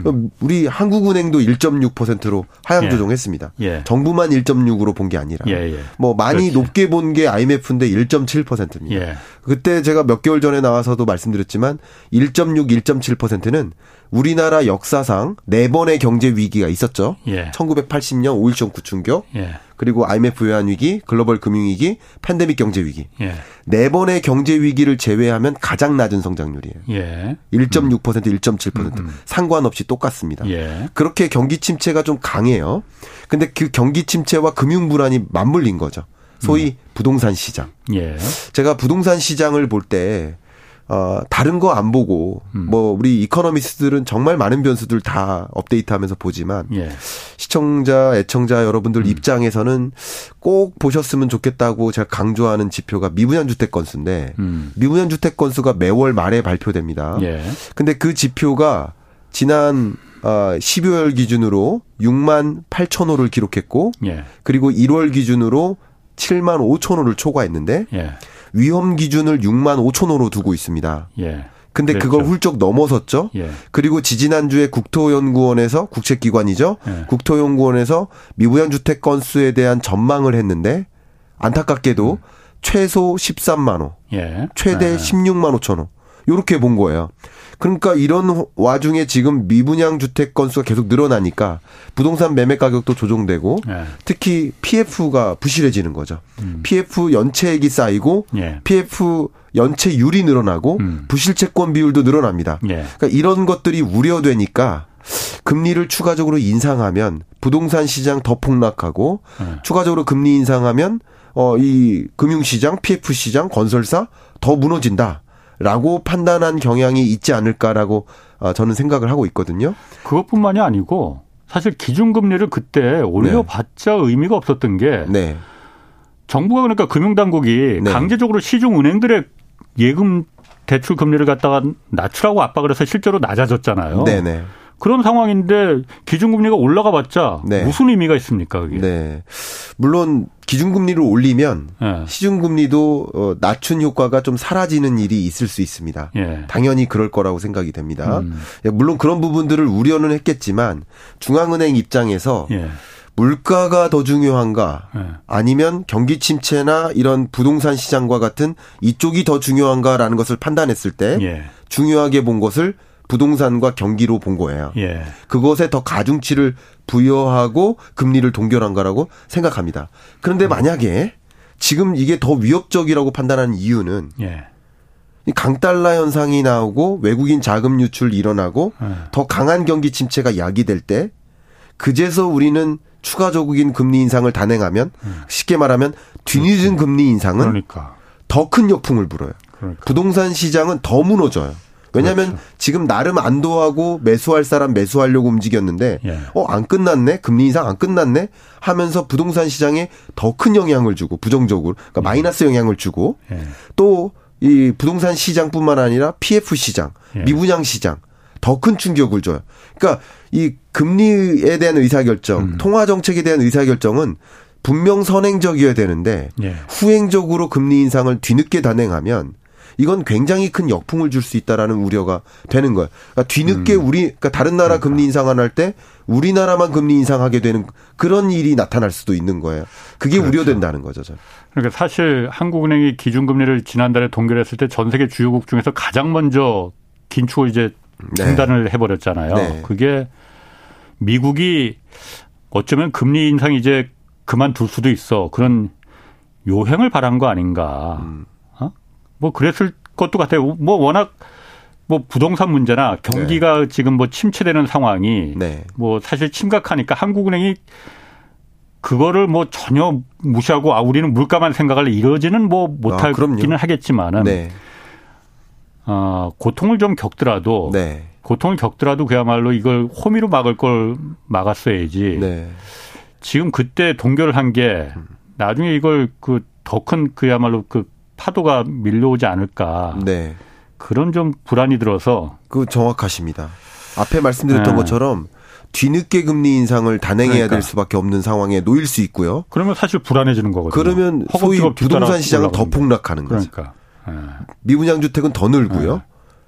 음. 우리 한국은행도 1.6%로 하향 예. 조정했습니다. 예. 정부만 1.6으로 본 게 아니라 예, 예. 뭐 많이 그렇지. 높게 본 게 IMF인데 1.7%입니다. 예. 그때 제가 몇 개월 전에 나와서도 말씀드렸지만 1.6, 1.7%는 우리나라 역사상 네 번의 경제 위기가 있었죠. 예. 1980년 5.1점 구충격, 예. 그리고 IMF 외환 위기, 글로벌 금융 위기, 팬데믹 경제 위기. 예. 네 번의 경제 위기를 제외하면 가장 낮은 성장률이에요. 예. 1.6%, 음. 1.7% 음, 음. 상관없이 똑같습니다. 예. 그렇게 경기 침체가 좀 강해요. 근데 그 경기 침체와 금융 불안이 맞물린 거죠. 소위 음. 부동산 시장. 예. 제가 부동산 시장을 볼 때 어, 다른 거 안 보고, 음. 뭐, 우리 이코노미스트들은 정말 많은 변수들 다 업데이트 하면서 보지만, 예. 시청자, 애청자 여러분들 음. 입장에서는 꼭 보셨으면 좋겠다고 제가 강조하는 지표가 미분양 주택 건수인데, 음. 미분양 주택 건수가 매월 말에 발표됩니다. 예. 근데 그 지표가 지난 어, 12월 기준으로 6만 8천 호를 기록했고, 예. 그리고 1월 기준으로 7만 5천 호를 초과했는데, 예. 위험 기준을 6만 5천 호로 두고 있습니다. 예. 근데. 그걸 훌쩍 넘어섰죠. 예. 그리고 지지난주에 국토연구원에서 국책기관이죠. 예. 국토연구원에서 미부양 주택 건수에 대한 전망을 했는데 안타깝게도 음. 최소 13만 호, 예. 최대 예. 16만 5천 호. 요렇게 본 거예요. 그러니까 이런 와중에 지금 미분양 주택 건수가 계속 늘어나니까 부동산 매매 가격도 조정되고 네. 특히 PF가 부실해지는 거죠. 음. PF 연체액이 쌓이고 네. PF 연체율이 늘어나고 음. 부실 채권 비율도 늘어납니다. 네. 그러니까 이런 것들이 우려되니까 금리를 추가적으로 인상하면 부동산 시장 더 폭락하고 추가적으로 금리 인상하면 어 이 금융 시장, PF 시장, 건설사 더 무너진다. 라고 판단한 경향이 있지 않을까라고 어, 저는 생각을 하고 있거든요. 그것뿐만이 아니고 사실 기준금리를 그때 올려봤자 네. 의미가 없었던 게 네. 정부가 그러니까 금융당국이 네. 강제적으로 시중 은행들의 예금 대출 금리를 갖다가 낮추라고 압박을 해서 실제로 낮아졌잖아요. 네네. 네. 그런 상황인데 기준금리가 올라가 봤자 네. 무슨 의미가 있습니까, 그게? 네. 물론 기준금리를 올리면 네. 시중금리도 어, 낮춘 효과가 좀 사라지는 일이 있을 수 있습니다. 예. 당연히 그럴 거라고 생각이 됩니다. 음. 예, 물론 그런 부분들을 우려는 했겠지만 중앙은행 입장에서 예. 물가가 더 중요한가 예. 아니면 경기 침체나 이런 부동산 시장과 같은 이쪽이 더 중요한가라는 것을 판단했을 때 예. 중요하게 본 것을 부동산과 경기로 본 거예요. 예. 그것에 더 가중치를 부여하고 금리를 동결한 거라고 생각합니다. 그런데 음. 만약에 지금 이게 더 위협적이라고 판단하는 이유는 예. 강달러 현상이 나오고 외국인 자금 유출 일어나고 예. 더 강한 경기 침체가 야기될 때 그제서 우리는 추가적인 금리 인상을 단행하면 음. 쉽게 말하면 뒤늦은 금리 인상은 그러니까. 더큰 역풍을 불어요. 그러니까. 부동산 시장은 더 무너져요. 왜냐하면 그렇죠. 지금 나름 안도하고 매수할 사람 매수하려고 움직였는데 예. 어안 끝났네 금리 인상 안 끝났네 하면서 부동산 시장에 더 큰 영향을 주고 부정적으로 그러니까 예. 마이너스 영향을 주고 예. 또이 부동산 시장뿐만 아니라 PF 시장, 예. 미분양 시장 더 큰 충격을 줘요. 그러니까 이 금리에 대한 의사결정, 음. 통화 정책에 대한 의사결정은 분명 선행적이어야 되는데 예. 후행적으로 금리 인상을 뒤늦게 단행하면 이건 굉장히 큰 역풍을 줄 수 있다라는 우려가 되는 거예요. 그러니까 뒤늦게 음. 우리 그러니까 다른 나라 그러니까. 금리 인상 안할때 우리나라만 금리 인상하게 되는 그런 일이 나타날 수도 있는 거예요. 그게 그렇죠. 우려된다는 거죠. 저는. 그러니까 사실 한국은행이 기준금리를 지난달에 동결했을 때 전 세계 주요국 중에서 가장 먼저 긴축을 이제 네. 중단을 네. 해버렸잖아요. 네. 그게 미국이 어쩌면 금리 인상 이제 그만둘 수도 있어. 그런 요행을 바란 거 아닌가. 음. 뭐 그랬을 것도 같아요. 뭐 워낙 뭐 부동산 문제나 경기가 네. 지금 뭐 침체되는 상황이 네. 뭐 사실 심각하니까 한국은행이 그거를 뭐 전혀 무시하고 아 우리는 물가만 생각할래 이러지는 뭐 못하기는 아, 하겠지만은 네. 어, 고통을 좀 겪더라도 네. 고통을 겪더라도 그야말로 이걸 호미로 막을 걸 막았어야지. 네. 지금 그때 동결을 한 게 나중에 이걸 그 더 큰 그야말로 그 파도가 밀려오지 않을까. 네. 그런 좀 불안이 들어서. 그 정확하십니다. 앞에 말씀드렸던 네. 것처럼 뒤늦게 금리 인상을 단행해야 그러니까. 될 수밖에 없는 상황에 놓일 수 있고요. 그러면 사실 불안해지는 거거든요. 그러면 소위 부동산 시장은 더 폭락하는 거죠. 그러니까. 네. 미분양 주택은 더 늘고요. 네.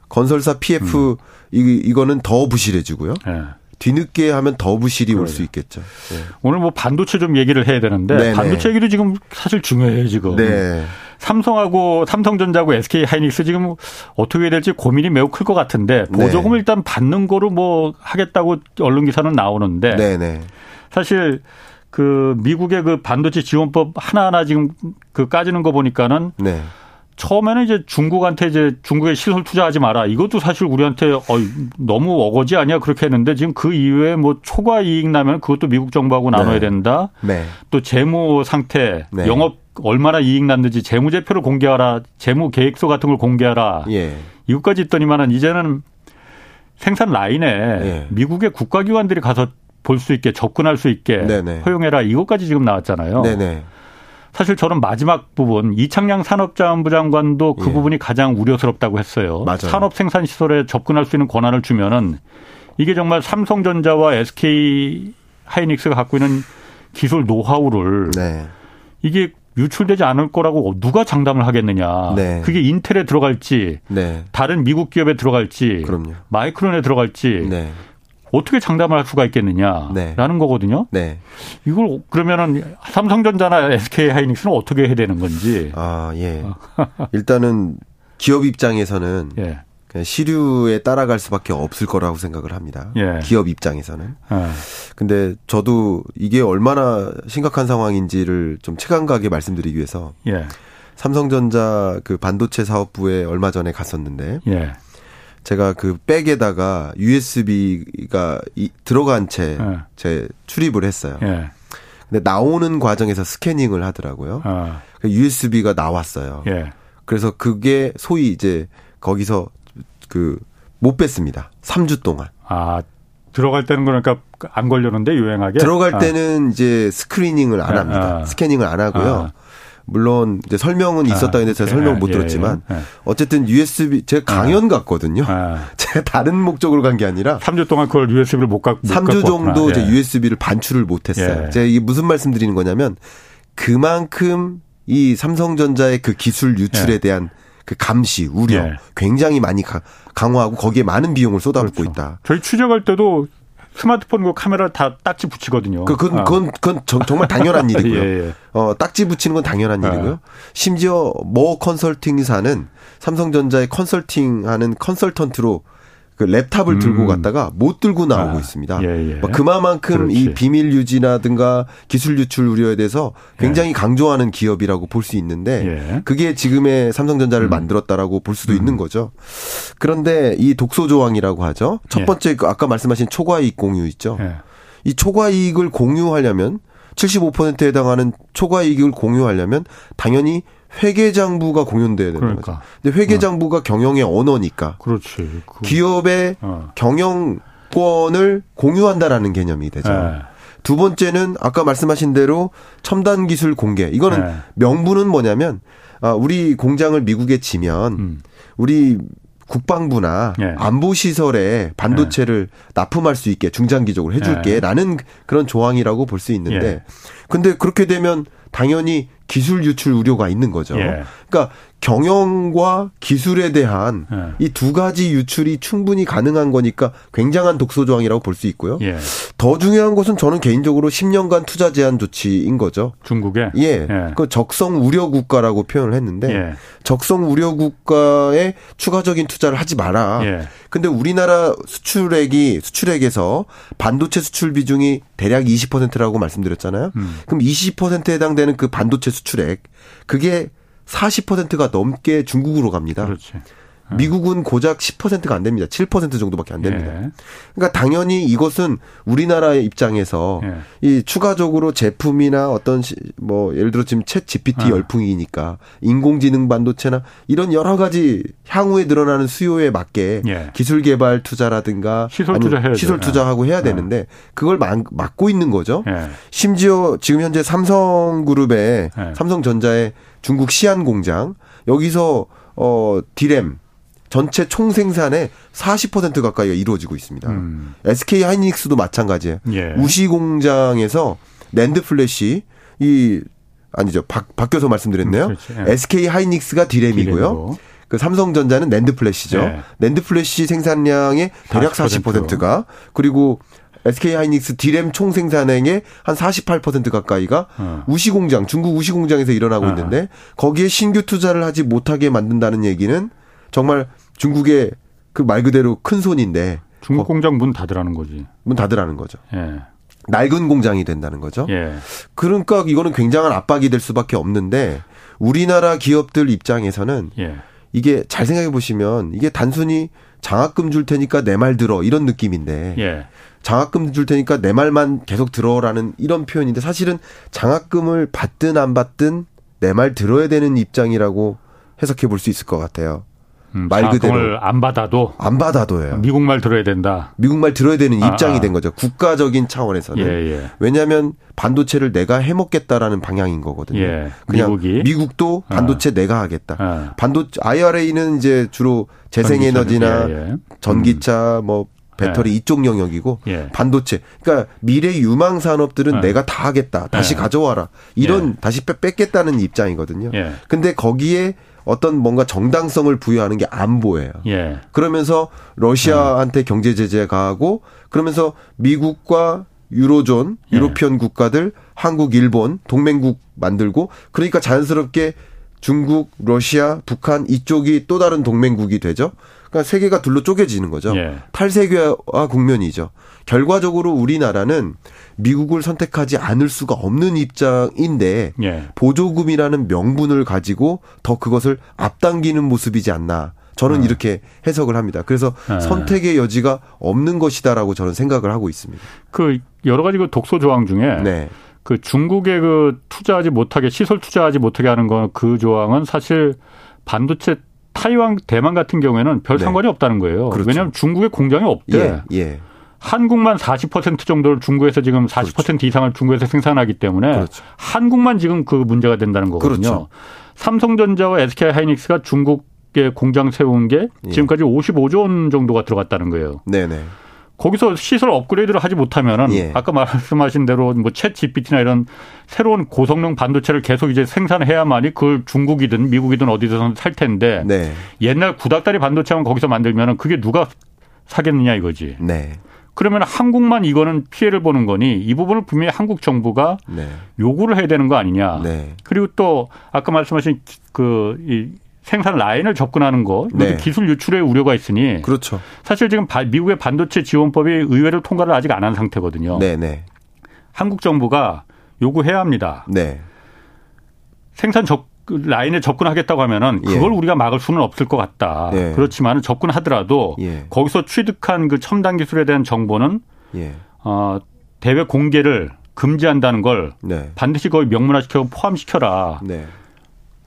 건설사 PF 음. 이, 이거는 더 부실해지고요. 네. 뒤늦게 하면 더 부실이 올 수 있겠죠. 네. 오늘 뭐 반도체 좀 얘기를 해야 되는데 네네. 반도체 얘기도 지금 사실 중요해요 지금. 네. 삼성하고 삼성전자하고 SK 하이닉스 지금 어떻게 될지 고민이 매우 클 것 같은데 네. 보조금을 네. 일단 받는 거로 뭐 하겠다고 언론 기사는 나오는데 네네. 사실 그 미국의 그 반도체 지원법 하나하나 지금 그 까지는 거 보니까는 네. 처음에는 이제 중국한테 이제 중국에 시설 투자하지 마라. 이것도 사실 우리한테 어 너무 어거지 아니야 그렇게 했는데 지금 그 이후에 뭐 초과 이익 나면 그것도 미국 정부하고 나눠야 네. 된다. 네. 또 재무 상태, 네. 영업 얼마나 이익 났는지 재무제표를 공개하라, 재무 계획서 같은 걸 공개하라. 예. 이것까지 있더니만은 이제는 생산 라인에 예. 미국의 국가기관들이 가서 볼 수 있게 접근할 수 있게 네네. 허용해라. 이것까지 지금 나왔잖아요. 네네. 사실 저는 마지막 부분 이창양 산업자원부 장관도 그 예. 부분이 가장 우려스럽다고 했어요. 맞아요. 산업 생산 시설에 접근할 수 있는 권한을 주면은 이게 정말 삼성전자와 SK 하이닉스가 갖고 있는 기술 노하우를 네. 이게 유출되지 않을 거라고 누가 장담을 하겠느냐. 네. 그게 인텔에 들어갈지, 네. 다른 미국 기업에 들어갈지, 그럼요. 마이크론에 들어갈지, 네. 어떻게 장담을 할 수가 있겠느냐라는 네. 거거든요. 네. 이걸 그러면은 삼성전자나 SK 하이닉스는 어떻게 해야 되는 건지. 아 예. 일단은 기업 입장에서는 예. 시류에 따라갈 수밖에 없을 거라고 생각을 합니다. 예. 기업 입장에서는. 예. 근데 저도 이게 얼마나 심각한 상황인지를 좀 체감가게 말씀드리기 위해서 예. 삼성전자 그 반도체 사업부에 얼마 전에 갔었는데 예. 제가 그 백에다가 USB가 이, 들어간 채제 예. 출입을 했어요. 예. 근데 나오는 과정에서 스캐닝을 하더라고요. 아. USB가 나왔어요. 그래서 그게 소위 이제 거기서 그 못 뺐습니다. 3주 동안. 아 들어갈 때는 그러니까 안 걸렸는데 유행하게 들어갈 아. 때는 이제 스크리닝을 안 아, 합니다. 아. 스캐닝을 안 하고요. 아. 물론 이제 설명은 있었다 했는데 제가 설명을 못 예, 들었지만 예, 예. 어쨌든 USB 제가 강연 갔거든요. 제가 다른 목적으로 간 게 아니라 3주 동안 그걸 USB를 못 갖고 3주 정도 예. USB를 반출을 못 했어요. 예. 제가 이게 무슨 말씀 드리는 거냐면 그만큼 이 삼성전자의 그 기술 유출에 예. 대한 그 감시, 우려 예. 굉장히 많이 강화하고 거기에 많은 비용을 쏟아붓고 그렇죠. 있다. 저희 취재할 때도 스마트폰 그 카메라 다 딱지 붙이거든요. 그, 그건, 그건, 그건 정말 당연한 일이고요. 예, 예. 어, 딱지 붙이는 건 당연한 아. 일이고요. 심지어 모 컨설팅사는 삼성전자의 컨설팅하는 컨설턴트로 그 랩탑을 음. 들고 갔다가 못 들고 나오고 아, 있습니다. 예, 예. 뭐 그만큼 그렇지. 이 비밀 유지라든가 기술 유출 우려에 대해서 굉장히 예. 강조하는 기업이라고 볼 수 있는데 예. 그게 지금의 삼성전자를 음. 만들었다라고 볼 수도 음. 있는 거죠. 그런데 이 독소 조항이라고 하죠. 첫 예. 번째 그 아까 말씀하신 초과 이익 공유 있죠. 예. 이 초과 이익을 공유하려면 75%에 해당하는 초과 이익을 공유하려면 당연히 회계장부가 공유돼야 되는 그러니까. 거죠. 근데 회계장부가 어. 경영의 언어니까. 그렇지. 그. 기업의 어. 경영권을 공유한다라는 개념이 되죠. 네. 두 번째는 아까 말씀하신 대로 첨단 기술 공개. 이거는 네. 명분은 뭐냐면 아, 우리 공장을 미국에 지면 음. 우리 국방부나 예. 안보 시설에 반도체를 예. 납품할 수 있게 중장기적으로 해줄게라는 예. 그런 조항이라고 볼 수 있는데, 예. 근데 그렇게 되면 당연히 기술 유출 우려가 있는 거죠. 예. 그러니까 경영과 기술에 대한 예. 이두 가지 유출이 충분히 가능한 거니까 굉장한 독소 조항이라고 볼 수 있고요. 예. 더 중요한 것은 저는 개인적으로 10년간 투자 제한 조치인 거죠. 중국에 예. 예. 그 적성 우려 국가라고 표현을 했는데 예. 적성 우려 국가에 추가적인 투자를 하지 마라. 예. 근데 우리나라 수출액이 수출액에서 반도체 수출 비중이 대략 20%라고 말씀드렸잖아요. 음. 그럼 20%에 해당되는 그 반도체 수출액 그게 40%가 넘게 중국으로 갑니다. 그렇지. 미국은 고작 10%가 안 됩니다. 7% 정도밖에 안 됩니다. 예. 그러니까 당연히 이것은 우리나라의 입장에서 예. 이 추가적으로 제품이나 어떤 시, 뭐 예를 들어 지금 챗 GPT 아. 열풍이니까 인공지능 반도체나 이런 여러 가지 향후에 늘어나는 수요에 맞게 예. 기술 개발 투자라든가 시설 투자 시설 투자하고 해야 예. 되는데 그걸 막, 막고 있는 거죠. 예. 심지어 지금 현재 삼성그룹의 예. 삼성전자의 중국 시안 공장 여기서 어 디램 전체 총 생산의 40% 가까이가 이루어지고 있습니다. 음. SK 하이닉스도 마찬가지예요. 예. 우시 공장에서 NAND flash 이 아니죠. 바, 바뀌어서 말씀드렸네요. 음, 예. SK 하이닉스가 디램이고요. 디램이고. 그 삼성전자는 NAND flash죠. 예. NAND flash 생산량의 대략 40%. 40%가 그리고 SK 하이닉스 디램 총 생산량의 한 48% 가까이가 어. 우시 공장, 중국 우시 공장에서 일어나고 어. 있는데 거기에 신규 투자를 하지 못하게 만든다는 얘기는 정말 중국의 그 말 그대로 큰 손인데 중국 공장 문 닫으라는 거지. 문 닫으라는 거죠. 예. 낡은 공장이 된다는 거죠. 예. 그러니까 이거는 굉장한 압박이 될 수밖에 없는데 우리나라 기업들 입장에서는 예. 이게 잘 생각해 보시면 이게 단순히 장학금 줄 테니까 내 말 들어 이런 느낌인데 예. 장학금 줄 테니까 내 말만 계속 들어라는 이런 표현인데 사실은 장학금을 받든 안 받든 내 말 들어야 되는 입장이라고 해석해 볼 수 있을 것 같아요. 음, 말 그대로 안 받아도 안 받아도예요. 미국 말 들어야 된다. 미국 말 들어야 되는 아, 입장이 아. 된 거죠. 국가적인 차원에서는. 예, 예. 왜냐하면 반도체를 내가 해먹겠다라는 방향인 거거든요. 예, 그냥 미국이? 미국도 아. 반도체 아. 내가 하겠다. 아. 반도체 IRA는 이제 주로 재생에너지나. 전기차 뭐 배터리 예. 이쪽 영역이고 예. 반도체 그러니까 미래 유망 산업들은 예. 내가 다 하겠다 다시 예. 가져와라 이런 예. 다시 뺏겠다는 입장이거든요. 예. 근데 거기에 어떤 뭔가 정당성을 부여하는 게 안보예요. 예. 그러면서 러시아한테 경제 제재 가하고 그러면서 미국과 유로존, 유로피언 국가들, 한국, 일본 동맹국 만들고 그러니까 자연스럽게 중국, 러시아, 북한 이쪽이 또 다른 동맹국이 되죠. 그러니까 세계가 둘로 쪼개지는 거죠. 예. 탈세계화 국면이죠. 결과적으로 우리나라는 미국을 선택하지 않을 수가 없는 입장인데 예. 보조금이라는 명분을 가지고 더 그것을 앞당기는 모습이지 않나. 저는 음. 이렇게 해석을 합니다. 그래서 네. 선택의 여지가 없는 것이다라고 저는 생각을 하고 있습니다. 그 여러 가지 그 독소 조항 중에 네. 그 중국에 그 투자하지 못하게 시설 투자하지 못하게 하는 건 그 조항은 사실 반도체 타이완 대만 같은 경우에는 별 네. 상관이 네. 없다는 거예요. 그렇죠. 왜냐하면 중국에 공장이 없대. 예, 예. 한국만 40% 정도를 중국에서 지금 40% 그렇죠. 이상을 중국에서 생산하기 때문에 그렇죠. 한국만 지금 그 문제가 된다는 거거든요. 그렇죠. 삼성전자와 SK 하이닉스가 중국에 공장 세운 게 예. 지금까지 예. 55조 원 정도가 들어갔다는 거예요. 네네. 거기서 시설 업그레이드를 하지 못하면은 예. 아까 말씀하신 대로 뭐챗 GPT나 이런 새로운 고성능 반도체를 계속 이제 생산해야만이 그걸 중국이든 미국이든 어디든 살 텐데 네. 옛날 구닥다리 반도체만 거기서 만들면은 그게 누가 사겠느냐 이거지. 네. 그러면 한국만 이거는 피해를 보는 거니 이 부분을 분명히 한국 정부가 네. 요구를 해야 되는 거 아니냐. 네. 그리고 또 아까 말씀하신 그 이 생산 라인을 접근하는 것, 네. 기술 유출의 우려가 있으니. 그렇죠. 사실 지금 미국의 반도체 지원법이 의회를 통과를 아직 안 한 상태거든요. 네, 네. 한국 정부가 요구해야 합니다. 네. 생산 접 라인에 접근하겠다고 하면은 예. 그걸 예. 우리가 막을 수는 없을 것 같다. 예. 그렇지만 접근하더라도 예. 거기서 취득한 그 첨단 기술에 대한 정보는 예. 어, 대외 공개를 금지한다는 걸 네. 반드시 거의 명문화시켜 포함시켜라. 네.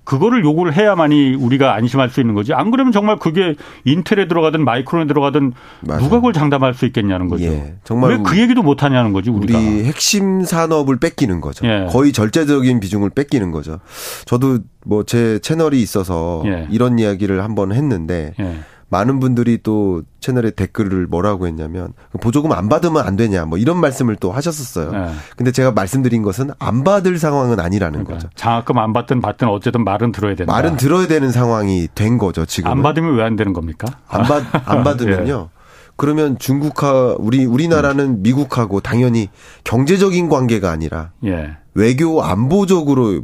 그거를 요구를 해야만이 우리가 안심할 수 있는 거지. 안 그러면 정말 그게 인텔에 들어가든 마이크론에 들어가든 맞아. 누가 그걸 장담할 수 있겠냐는 거죠. 예, 정말 왜 그 얘기도 못 하냐는 거지 우리가. 우리 핵심 산업을 뺏기는 거죠. 예. 거의 절제적인 비중을 뺏기는 거죠. 저도 뭐 제 채널이 있어서 예. 이런 이야기를 한번 했는데 예. 많은 분들이 또 채널에 댓글을 뭐라고 했냐면 보조금 안 받으면 안 되냐 뭐 이런 말씀을 또 하셨었어요. 네. 근데 제가 말씀드린 것은 안 받을 상황은 아니라는 그러니까 거죠. 장학금 안 받든 받든 어쨌든 말은 들어야 된다. 말은 들어야 되는 상황이 된 거죠 지금. 안 받으면 왜 안 되는 겁니까? 안 받 안 받으면요. 예. 그러면 중국하 우리 우리나라는 음. 미국하고 당연히 경제적인 관계가 아니라 예. 외교 안보적으로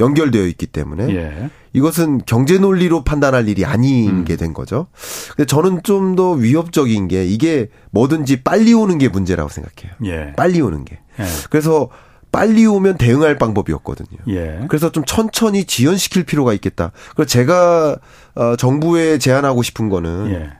연결되어 있기 때문에 예. 이것은 경제 논리로 판단할 일이 아닌 음. 게된 거죠. 근데 저는 좀 더 위협적인 게 이게 뭐든지 빨리 오는 게 문제라고 생각해요. 예. 빨리 오는 게. 예. 그래서 빨리 오면 대응할 방법이었거든요. 예. 그래서 좀 천천히 지연시킬 필요가 있겠다. 그래서 제가 어 정부에 제안하고 싶은 거는 예.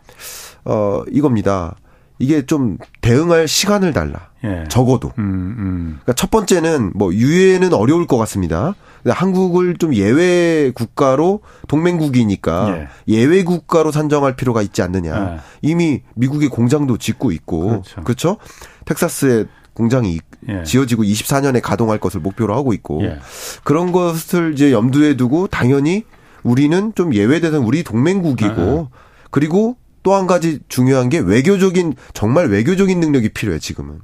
어 이겁니다. 이게 좀 대응할 시간을 달라. 예. 적어도. 음, 음. 그러니까 첫 번째는 뭐 유예는 어려울 것 같습니다. 한국을 좀 예외 국가로 동맹국이니까 예. 외 국가로 산정할 필요가 있지 않느냐. 예. 이미 미국의 공장도 짓고 있고 그렇죠. 그렇죠? 텍사스에 공장이 예. 지어지고 24년에 가동할 것을 목표로 하고 있고 예. 그런 것을 이제 염두에 두고 당연히 우리는 좀 예외되는 우리 동맹국이고 예. 그리고 또 한 가지 중요한 게 외교적인 정말 외교적인 능력이 필요해 지금은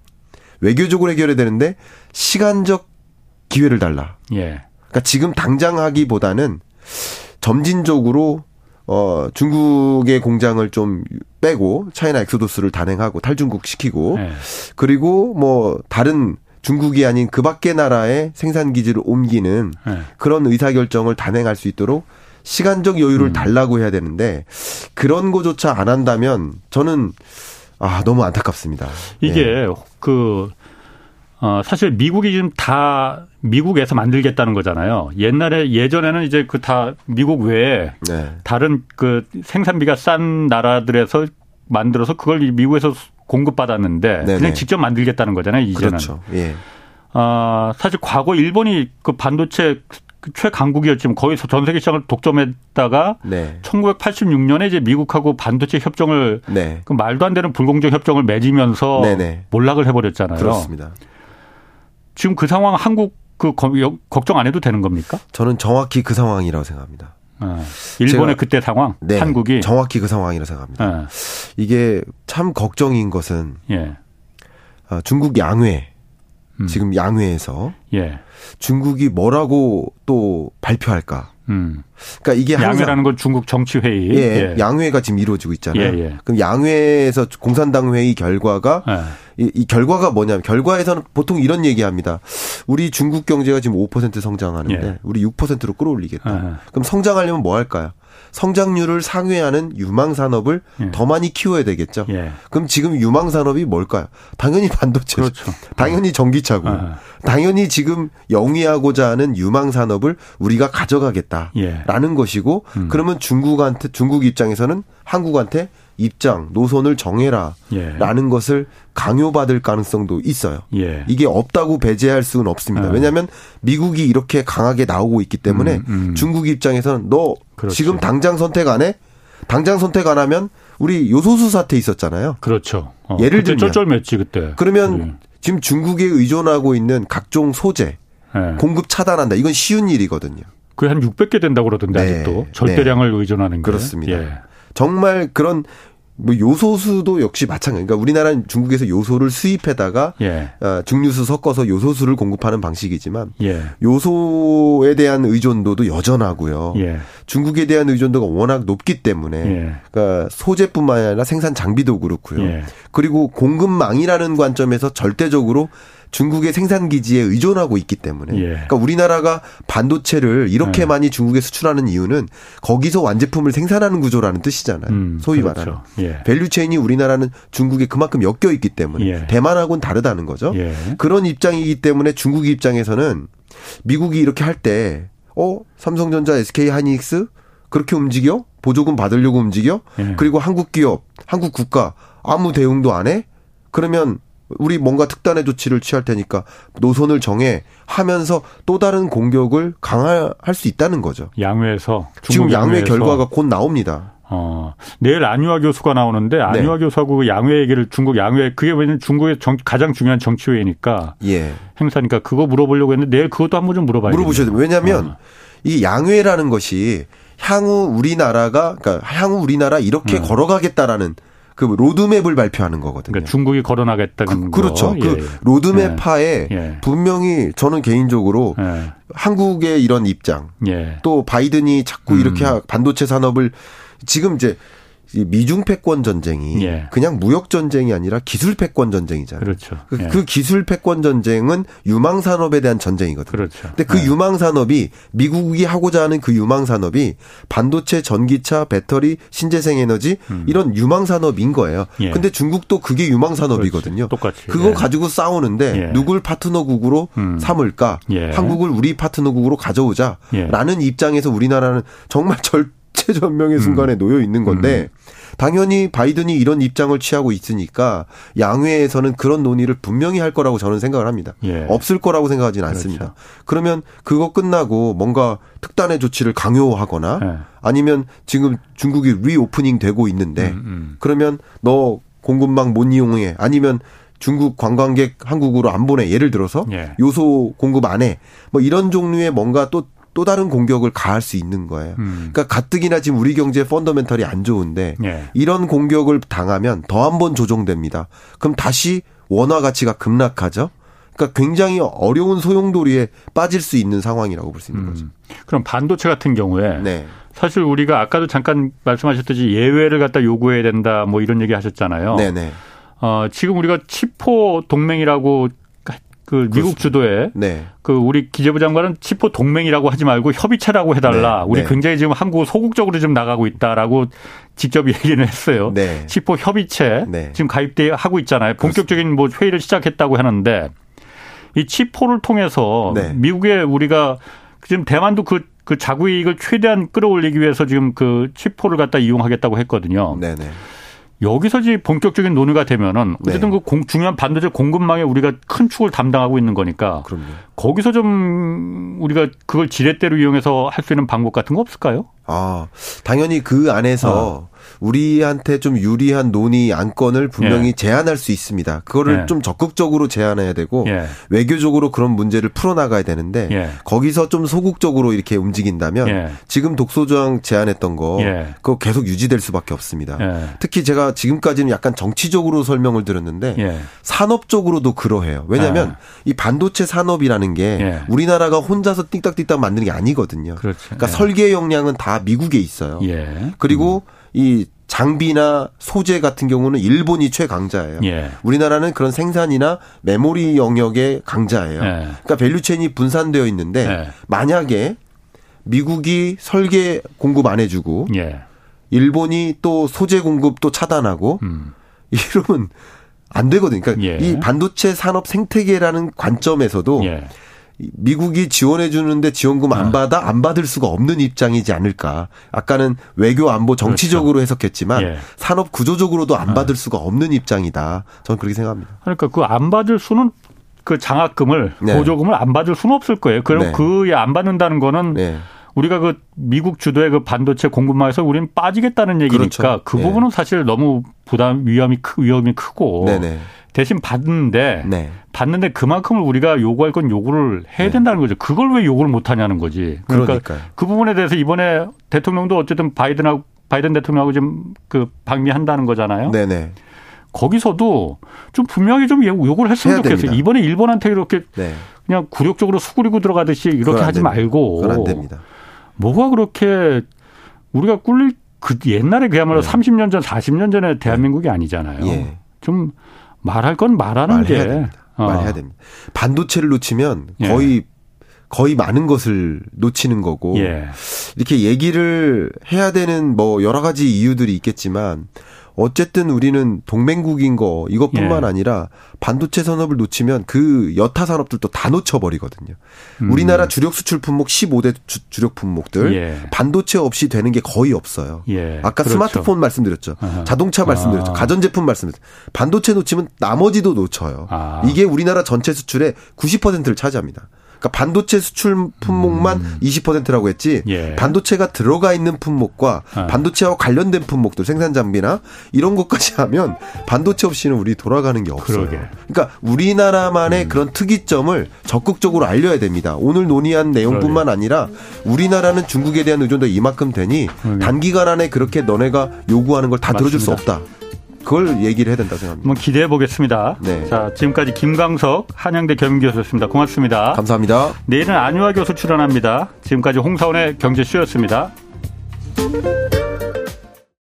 외교적으로 해결해야 되는데 시간적 기회를 달라. 예. 그러니까 지금 당장 하기보다는 점진적으로 어 중국의 공장을 좀 빼고 차이나 엑소도스를 단행하고 탈중국 시키고 네. 그리고 뭐 다른 중국이 아닌 그 밖의 나라의 생산 기지를 옮기는 네. 그런 의사 결정을 단행할 수 있도록 시간적 여유를 음. 달라고 해야 되는데 그런 거조차 안 한다면 저는 아 너무 안타깝습니다. 이게 네. 그 어, 사실 미국이 지금 다 미국에서 만들겠다는 거잖아요. 옛날에 예전에는 이제 그 다 미국 외에 네. 다른 그 생산비가 싼 나라들에서 만들어서 그걸 미국에서 공급받았는데 네네. 그냥 직접 만들겠다는 거잖아요. 이제는. 그렇죠. 예. 어, 사실 과거 일본이 그 반도체 최강국이었지만 거의 전 세계 시장을 독점했다가 네. 1986년에 이제 미국하고 반도체 협정을 네. 그 말도 안 되는 불공정 협정을 맺으면서 네네. 몰락을 해버렸잖아요. 그렇습니다. 지금 그 상황 한국 그 걱정 안 해도 되는 겁니까? 저는 정확히 그 상황이라고 생각합니다. 아, 일본의 그때 상황, 네, 한국이 정확히 그 상황이라고 생각합니다. 아. 이게 참 걱정인 것은 예. 아, 중국 양회 음. 지금 양회에서 예. 중국이 뭐라고 또 발표할까? 음. 그러니까 이게 양회라는 건 중국 정치 회의. 예, 예, 양회가 지금 이루어지고 있잖아요. 예, 예. 그럼 양회에서 공산당 회의 결과가 예. 이, 이, 결과가 뭐냐면 결과에서는 보통 이런 얘기합니다. 우리 중국 경제가 지금 5% 성장하는데 예. 우리 6%로 끌어올리겠다. 그럼 성장하려면 뭐 할까요? 성장률을 상회하는 유망 산업을 예. 더 많이 키워야 되겠죠. 예. 그럼 지금 유망 산업이 뭘까요? 당연히 반도체, 그렇죠. 당연히 전기차고, 아. 당연히 지금 영위하고자 하는 유망 산업을 우리가 가져가겠다라는 예. 것이고, 음. 그러면 중국한테 중국 입장에서는 한국한테 입장, 노선을 정해라. 예. 라는 것을 강요받을 가능성도 있어요. 예. 이게 없다고 배제할 수는 없습니다. 아. 왜냐하면 미국이 이렇게 강하게 나오고 있기 때문에 음, 음. 중국 입장에서는 너 그렇지. 지금 당장 선택 안 해? 당장 선택 안 하면 우리 요소수 사태 있었잖아요. 그렇죠. 어, 예를 들면 쩔쩔맸지 그때. 그러면 음. 지금 중국에 의존하고 있는 각종 소재 네. 공급 차단한다. 이건 쉬운 일이거든요. 그게 한 600개 된다고 그러던데 네. 아직도 절대량을 네. 의존하는 게. 그렇습니다. 예. 정말 그런 뭐 요소수도 역시 마찬가지. 그러니까 우리나라는 중국에서 요소를 수입해다가 예. 어, 중류수 섞어서 요소수를 공급하는 방식이지만 예. 요소에 대한 의존도도 여전하고요. 예. 중국에 대한 의존도가 워낙 높기 때문에 예. 그러니까 소재뿐만 아니라 생산 장비도 그렇고요. 예. 그리고 공급망이라는 관점에서 절대적으로 중국의 생산 기지에 의존하고 있기 때문에 예. 그러니까 우리나라가 반도체를 이렇게 예. 많이 중국에 수출하는 이유는 거기서 완제품을 생산하는 구조라는 뜻이잖아요. 음, 소위 그렇죠. 말하는 예. value chain이 우리나라는 중국에 그만큼 엮여 있기 때문에 예. 대만하고는 다르다는 거죠. 예. 그런 입장이기 때문에 중국 입장에서는 미국이 이렇게 할 때 어, 삼성전자, SK 하이닉스 그렇게 움직여? 보조금 받으려고 움직여? 예. 그리고 한국 기업, 한국 국가 아무 대응도 안 해? 그러면 우리 뭔가 특단의 조치를 취할 테니까 노선을 정해 하면서 또 다른 공격을 강화할 수 있다는 거죠. 양회에서 지금 양회. 결과가 곧 나옵니다. 어, 내일 안유아 교수가 나오는데 안유아 네. 교수하고 그 양회 얘기를 중국 양회 그게 왜냐면 중국의 정, 가장 중요한 정치회니까 예. 행사니까 그거 물어보려고 했는데 내일 그것도 한번 좀 물어봐야 물어보셔야 돼요. 왜냐하면 어. 이 양회라는 것이 향후 우리나라가 그러니까 향후 우리나라 이렇게 어. 걸어가겠다라는 그 로드맵을 발표하는 거거든요. 그러니까 중국이 걸어나겠다는 그, 렇죠 그 예. 로드맵하에 예. 예. 분명히 저는 개인적으로 예. 한국의 이런 입장, 예. 또 바이든이 자꾸 음. 이렇게 반도체 산업을 지금 이제 미중 패권 전쟁이 예. 그냥 무역 전쟁이 아니라 기술 패권 전쟁이잖아요. 그렇죠. 그, 예. 그 기술 패권 전쟁은 유망 산업에 대한 전쟁이거든요. 그렇죠. 근데 그 예. 유망 산업이 미국이 하고자 하는 그 유망 산업이 반도체, 전기차, 배터리, 신재생 에너지 음. 이런 유망 산업인 거예요. 예. 근데 중국도 그게 유망 산업이거든요. 똑같이. 그거 예. 가지고 싸우는데 예. 누굴 파트너국으로 음. 삼을까? 한국을 우리 파트너국으로 가져오자라는 입장에서 우리나라는 정말 절 일체전명의 순간에 음. 놓여 있는 건데 음. 당연히 바이든이 이런 입장을 취하고 있으니까 양회에서는 그런 논의를 분명히 할 거라고 저는 생각을 합니다. 예. 없을 거라고 생각하지는 그렇죠. 않습니다. 그러면 그거 끝나고 뭔가 특단의 조치를 강요하거나 예. 아니면 지금 중국이 reopening 되고 있는데 음, 음. 그러면 너 공급망 못 이용해 아니면 중국 관광객 한국으로 안 보내 예를 들어서 예. 요소 공급 안 해 뭐 이런 종류의 뭔가 또 또 다른 공격을 가할 수 있는 거예요. 음. 그러니까 가뜩이나 지금 우리 경제 fundamental이 안 좋은데 예. 이런 공격을 당하면 더 한 번 조정됩니다. 그럼 다시 원화 가치가 급락하죠. 그러니까 굉장히 어려운 소용돌이에 빠질 수 있는 상황이라고 볼 수 있는 음. 거죠. 그럼 반도체 같은 경우에 네. 사실 우리가 아까도 잠깐 말씀하셨듯이 예외를 갖다 요구해야 된다 뭐 이런 얘기 하셨잖아요. 네네. 어, 지금 우리가 치포 동맹이라고 그 미국 주도에 네. 그 우리 기재부 장관은 치포 동맹이라고 하지 말고 협의체라고 해달라. 네. 우리 네. 굉장히 지금 한국 소극적으로 좀 나가고 있다라고 직접 얘기는 했어요. 네. 치포 협의체 네. 지금 가입돼 하고 있잖아요. 본격적인 뭐 회의를 시작했다고 하는데 이 치포를 통해서 네. 미국에 우리가 지금 대만도 그, 그 자구 이익을 최대한 끌어올리기 위해서 지금 그 치포를 갖다 이용하겠다고 했거든요. 네네. 여기서 이제 본격적인 논의가 되면은 어쨌든 네. 그 공, 중요한 반도체 공급망에 우리가 큰 축을 담당하고 있는 거니까 그럼요. 거기서 좀 우리가 그걸 지렛대로 이용해서 할 수 있는 방법 같은 거 없을까요? 아, 당연히 그 안에서 어. 우리한테 좀 유리한 논의 안건을 분명히 예. 제안할 수 있습니다. 그거를 예. 좀 적극적으로 제안해야 되고 예. 외교적으로 그런 문제를 풀어나가야 되는데 예. 거기서 좀 소극적으로 이렇게 움직인다면 예. 지금 독소조항 제안했던 거 예. 그거 계속 유지될 수밖에 없습니다. 특히 제가 지금까지는 약간 정치적으로 설명을 드렸는데 산업적으로도 그러해요. 왜냐하면 이 반도체 산업이라는 게 우리나라가 혼자서 띵딱띵딱 만드는 게 아니거든요. 그렇죠. 그러니까 설계 역량은 다 미국에 있어요. 그리고 음. 이 장비나 소재 같은 경우는 일본이 최강자예요. 예. 우리나라는 그런 생산이나 메모리 영역의 강자예요. 예. 그러니까 value chain이 분산되어 있는데 예. 만약에 미국이 설계 공급 안 해주고 예. 일본이 또 소재 공급도 차단하고 음. 이러면 안 되거든요. 그러니까 예. 이 반도체 산업 생태계라는 관점에서도 예. 미국이 지원해 주는데 지원금 안 아. 받아 안 받을 수가 없는 입장이지 않을까. 아까는 외교 안보 정치적으로 그렇죠. 해석했지만 예. 산업 구조적으로도 안 아. 받을 수가 없는 입장이다. 저는 그렇게 생각합니다. 그러니까 그 안 받을 수는 그 장학금을 네. 보조금을 안 받을 수는 없을 거예요. 그럼 네. 그안 받는다는 거는 네. 우리가 그 미국 주도의 그 반도체 공급망에서 우리는 빠지겠다는 얘기니까 그렇죠. 그 네. 부분은 사실 너무 부담 위험이 크 위험이 크고 네네. 대신 받는데 네. 받는데 그만큼을 우리가 요구할 건 요구를 해야 네. 된다는 거죠. 그걸 왜 요구를 못 하냐는 거지. 그러니까 그러니까요. 그 부분에 대해서 이번에 대통령도 어쨌든 바이든하고 바이든 대통령하고 지금 그 방미한다는 거잖아요. 네네. 거기서도 좀 분명히 좀 요구를 했으면 좋겠어요. 됩니다. 이번에 일본한테 이렇게 네. 그냥 굴욕적으로 수그리고 들어가듯이 이렇게 하지 됩니다. 말고. 그건 안 됩니다. 뭐가 그렇게 우리가 꿀릴 그 옛날에 그야말로 네. 30년 전, 40년 전에 대한민국이 아니잖아요. 예. 좀 말할 건 말하는 말해야 게 됩니다. 어. 말해야 됩니다. 반도체를 놓치면 예. 거의 예. 거의 많은 것을 놓치는 거고 예. 이렇게 얘기를 해야 되는 뭐 여러 가지 이유들이 있겠지만 어쨌든 우리는 동맹국인 거 이것뿐만 예. 아니라 반도체 산업을 놓치면 그 여타 산업들도 다 놓쳐버리거든요. 음. 우리나라 주력 수출 품목 15대 주, 력 품목들 예. 반도체 없이 되는 게 거의 없어요. 예. 아까 그렇죠. 스마트폰 말씀드렸죠. 아하. 자동차 말씀드렸죠. 아. 가전제품 말씀드렸죠. 반도체 놓치면 나머지도 놓쳐요. 아. 이게 우리나라 전체 수출의 90%를 차지합니다. 그러니까 반도체 수출 품목만 음. 20%라고 했지 예. 반도체가 들어가 있는 품목과 아. 반도체와 관련된 품목들 생산 장비나 이런 것까지 하면 반도체 없이는 우리 돌아가는 게 없어요. 그러게. 그러니까 우리나라만의 음. 그런 특이점을 적극적으로 알려야 됩니다. 오늘 논의한 내용뿐만 그러게. 아니라 우리나라는 중국에 대한 의존도 이만큼 되니 그러게. 단기간 안에 그렇게 너네가 요구하는 걸 다 들어줄 수 없다. 그걸 얘기를 해야 된다 생각합니다. 한번 기대해 보겠습니다. 네. 자, 지금까지 김광석 한양대 겸임교수였습니다. 고맙습니다. 감사합니다. 내일은 안유아 교수 출연합니다. 지금까지 홍사원의 경제쇼였습니다.